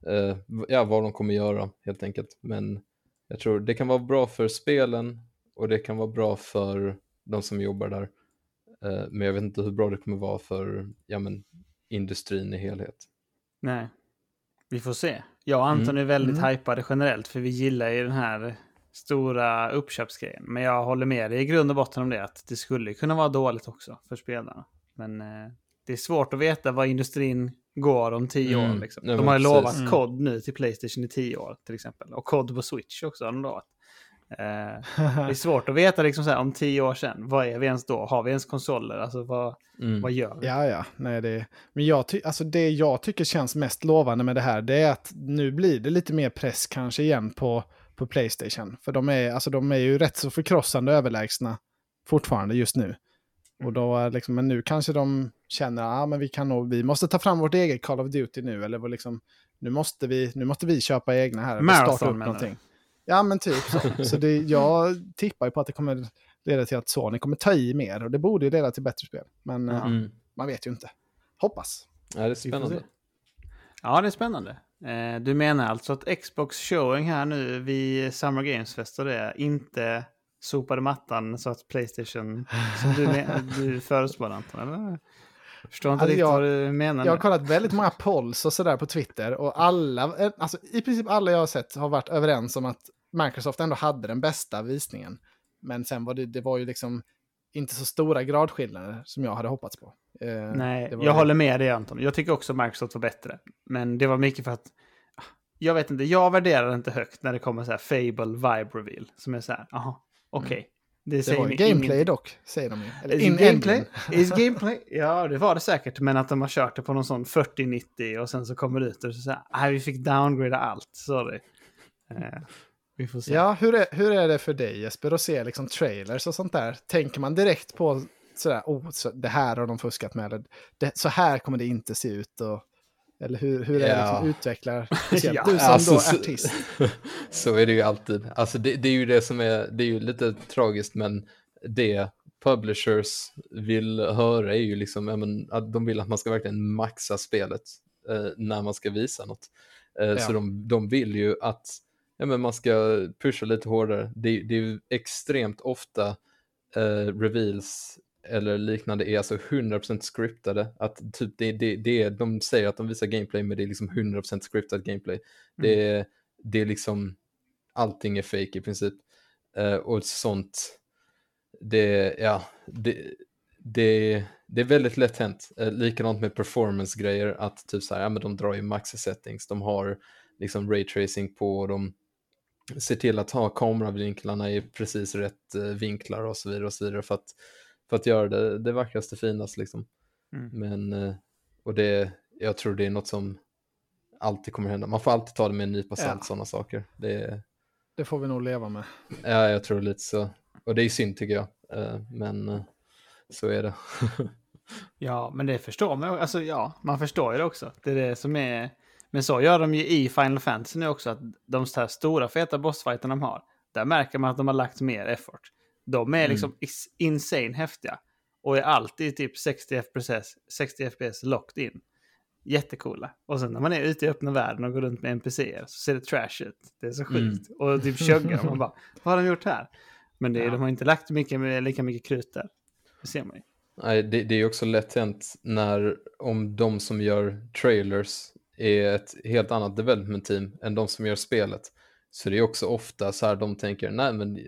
eh, ja, vad de kommer göra helt enkelt. Men jag tror det kan vara bra för spelen och det kan vara bra för de som jobbar där. Eh, men jag vet inte hur bra det kommer vara för ja, men, industrin i helhet.
Nej. Vi får se. Jag och Anton är väldigt hypade generellt för vi gillar ju den här stora uppköpsgrejen. Men jag håller med dig i grund och botten om det att det skulle kunna vara dåligt också för spelarna. Men eh, det är svårt att veta vad industrin går om tio
Mm.
år. Liksom.
Ja,
de har ju lovat
Mm.
kod nu till Playstation i tio år till exempel. Och kod på Switch också har de lovat. Eh, det är svårt att veta liksom så här, om tio år sedan. Vad är vi ens då? Har vi ens konsoler? Alltså vad,
Mm.
vad gör vi?
Ja, ja. Nej, det, men jag ty, alltså det jag tycker känns mest lovande med det här, det är att nu blir det lite mer press kanske igen på, på Playstation. För de är, alltså de är ju rätt så förkrossande överlägsna fortfarande just nu. Och då, är liksom, men nu kanske de känner att ah, men vi, kan nog, vi måste ta fram vårt eget Call of Duty nu. Eller vad liksom, nu, måste vi, nu måste vi köpa egna här.
Marathon,
starta upp
menar du?
Ja, men typ så. så det, jag tippar ju på att det kommer leda till att Sony kommer ta i mer. Och det borde ju leda till bättre spel. Men
Mm.
man vet ju inte. Hoppas.
Ja, det är spännande.
Ja, det är spännande. Eh, du menar alltså att Xbox showing här nu vid Summer Games Fest och det inte sopade mattan så att Playstation, som du, men- du förespår Anton, eller? Jag förstår inte
Alltså,
riktigt
jag-
vad du menar
Jag har
nu.
kollat väldigt många polls och sådär på Twitter. Och alla, eh, alltså i princip alla jag har sett har varit överens om att Microsoft ändå hade den bästa visningen. Men sen var det, det var ju liksom inte så stora gradskillnader som jag hade hoppats på. Eh,
Nej,
det
jag
ju-
håller med dig Anton. Jag tycker också Microsoft var bättre. Men det var mycket för att, jag vet inte, jag värderar inte högt när det kommer så här Fable Vibe Reveal. Som är så här, jaha, okej. Det,
Det
säger
var gameplay
ingenting.
dock, säger de ju. Eller
Is
in
gameplay? Is gameplay? Ja, det var det säkert. Men att de har kört det på någon sån 4090 och sen så kommer det ut och så säger nej, vi fick downgrada allt. Sorry. Eh, vi får se.
Ja, hur är, hur är det för dig Jesper att se liksom trailers och sånt där? Tänker man direkt på sådär, oh, så det här har de fuskat med, eller det, så här kommer det inte se ut? Och, eller hur, hur är det
Ja.
liksom utvecklar, speciellt
Ja,
du som
alltså,
då
så-
artist?
Så är det ju alltid. Alltså det, det är ju det som är, det är ju lite tragiskt men det publishers vill höra är ju liksom, ja, men, att de vill att man ska verkligen maxa spelet eh, när man ska visa något. Eh, Så
Ja.
de, de vill ju att ja, men man ska pusha lite hårdare. Det, det är ju extremt ofta eh, reveals eller liknande är alltså 100% scriptade. Att typ det, det, det är, de säger att de visar gameplay men det är liksom 100% scriptad gameplay. Det, är, det är liksom, allting är fake i princip. Eh, och sånt, det, ja, det, det, det är väldigt lätt hänt. Eh, likadant med performance-grejer, att typ så här, ja men de drar ju max settings, de har liksom raytracing på, de ser till att ha kameravinklarna i precis rätt eh, vinklar och så vidare och så vidare för att, för att göra det, det vackraste finast liksom.
Mm.
Men, eh, och det, jag tror det är något som alltid kommer hända. Man får alltid ta det med en nypa salt,
Ja.
sådana saker. Det,
det får vi nog leva med.
Ja, jag tror lite så. Och det är synd tycker jag. Eh, Men så är det.
Ja, men det förstår man Alltså ja, man förstår ju det också. Det är det som är... Men så gör de ju i Final Fantasy nu också, att de så här stora feta bossfighterna de har, där märker man att de har lagt mer effort. De är liksom is- insane häftiga. Och är alltid typ 60 FPS, 60 FPS locked in. Jättecoola. Och sen när man är ute i öppna världen och går runt med NPCer så ser det trash ut. Det är så sjukt. Och typ chuggar. Man bara, vad har de gjort här? Men det,
Ja.
de har inte lagt mycket, lika mycket krut där. Det ser man ju.
Nej, det, det är också lätt hänt när om de som gör trailers är ett helt annat development team än de som gör spelet. Så det är också ofta så här de tänker, nej men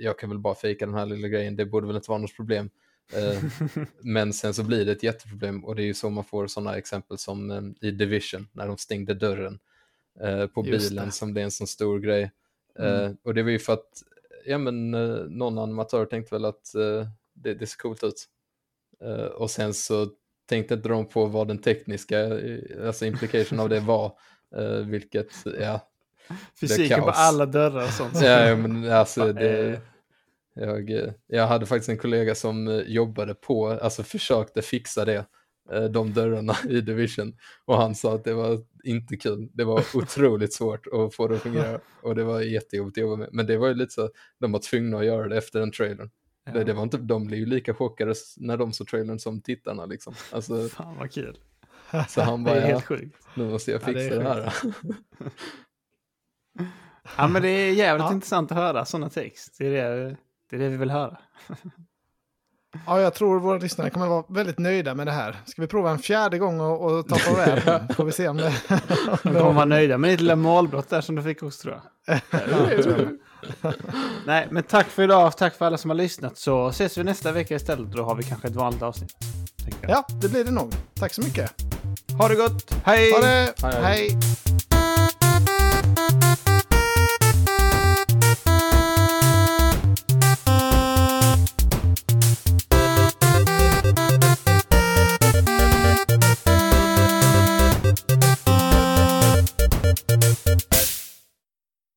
jag kan väl bara fejka den här lilla grejen, det borde väl inte vara något problem. Eh, men sen så blir det ett jätteproblem och det är ju så man får sådana exempel som eh, i Division när de stängde dörren eh, på
Just
bilen
det.
som blev en sån stor grej. Eh, och det var ju för att ja, men, eh, någon animatör tänkte väl att eh, det, det ser coolt ut. Eh, och sen så tänkte inte de på vad den tekniska eh, alltså implication av det var. eh, vilket, ja,
Fysiken på alla dörrar och sånt.
ja, men alltså det... Jag, eh, jag hade faktiskt en kollega som jobbade på, alltså försökte fixa det, de dörrarna i Division. Och han sa att det var inte kul. Det var otroligt svårt att få det att fungera. Och det var jättejobbigt att jobba med. Men det var ju lite så, de var tvungna att göra det efter den trailern. Det, det var inte, de blev ju lika chockade när de såg trailern som tittarna liksom. Alltså,
Fan vad kul.
så han
Det är
bara, ja,
helt sjukt.
nu måste jag
Ja, det
fixa det, här.
Ja, men det är jävligt
Ja.
intressant att höra sådana text. Det är det, det är det vi vill höra.
Ja, jag tror våra lyssnare kommer vara väldigt nöjda med det här. Ska vi prova en fjärde gång och, och ta på det? Får vi se om det...
De kommer vara nöjda med ditt lilla målbrott där som du fick också tror jag.
Ja, tror jag.
Nej, men tack för idag. Tack för alla som har lyssnat. Så ses vi nästa vecka istället. Då har vi kanske ett vanligt avsnitt.
ja, det blir det nog. Tack så mycket.
Ha det gott. Hej!
Ha det!
Hej.
Hej.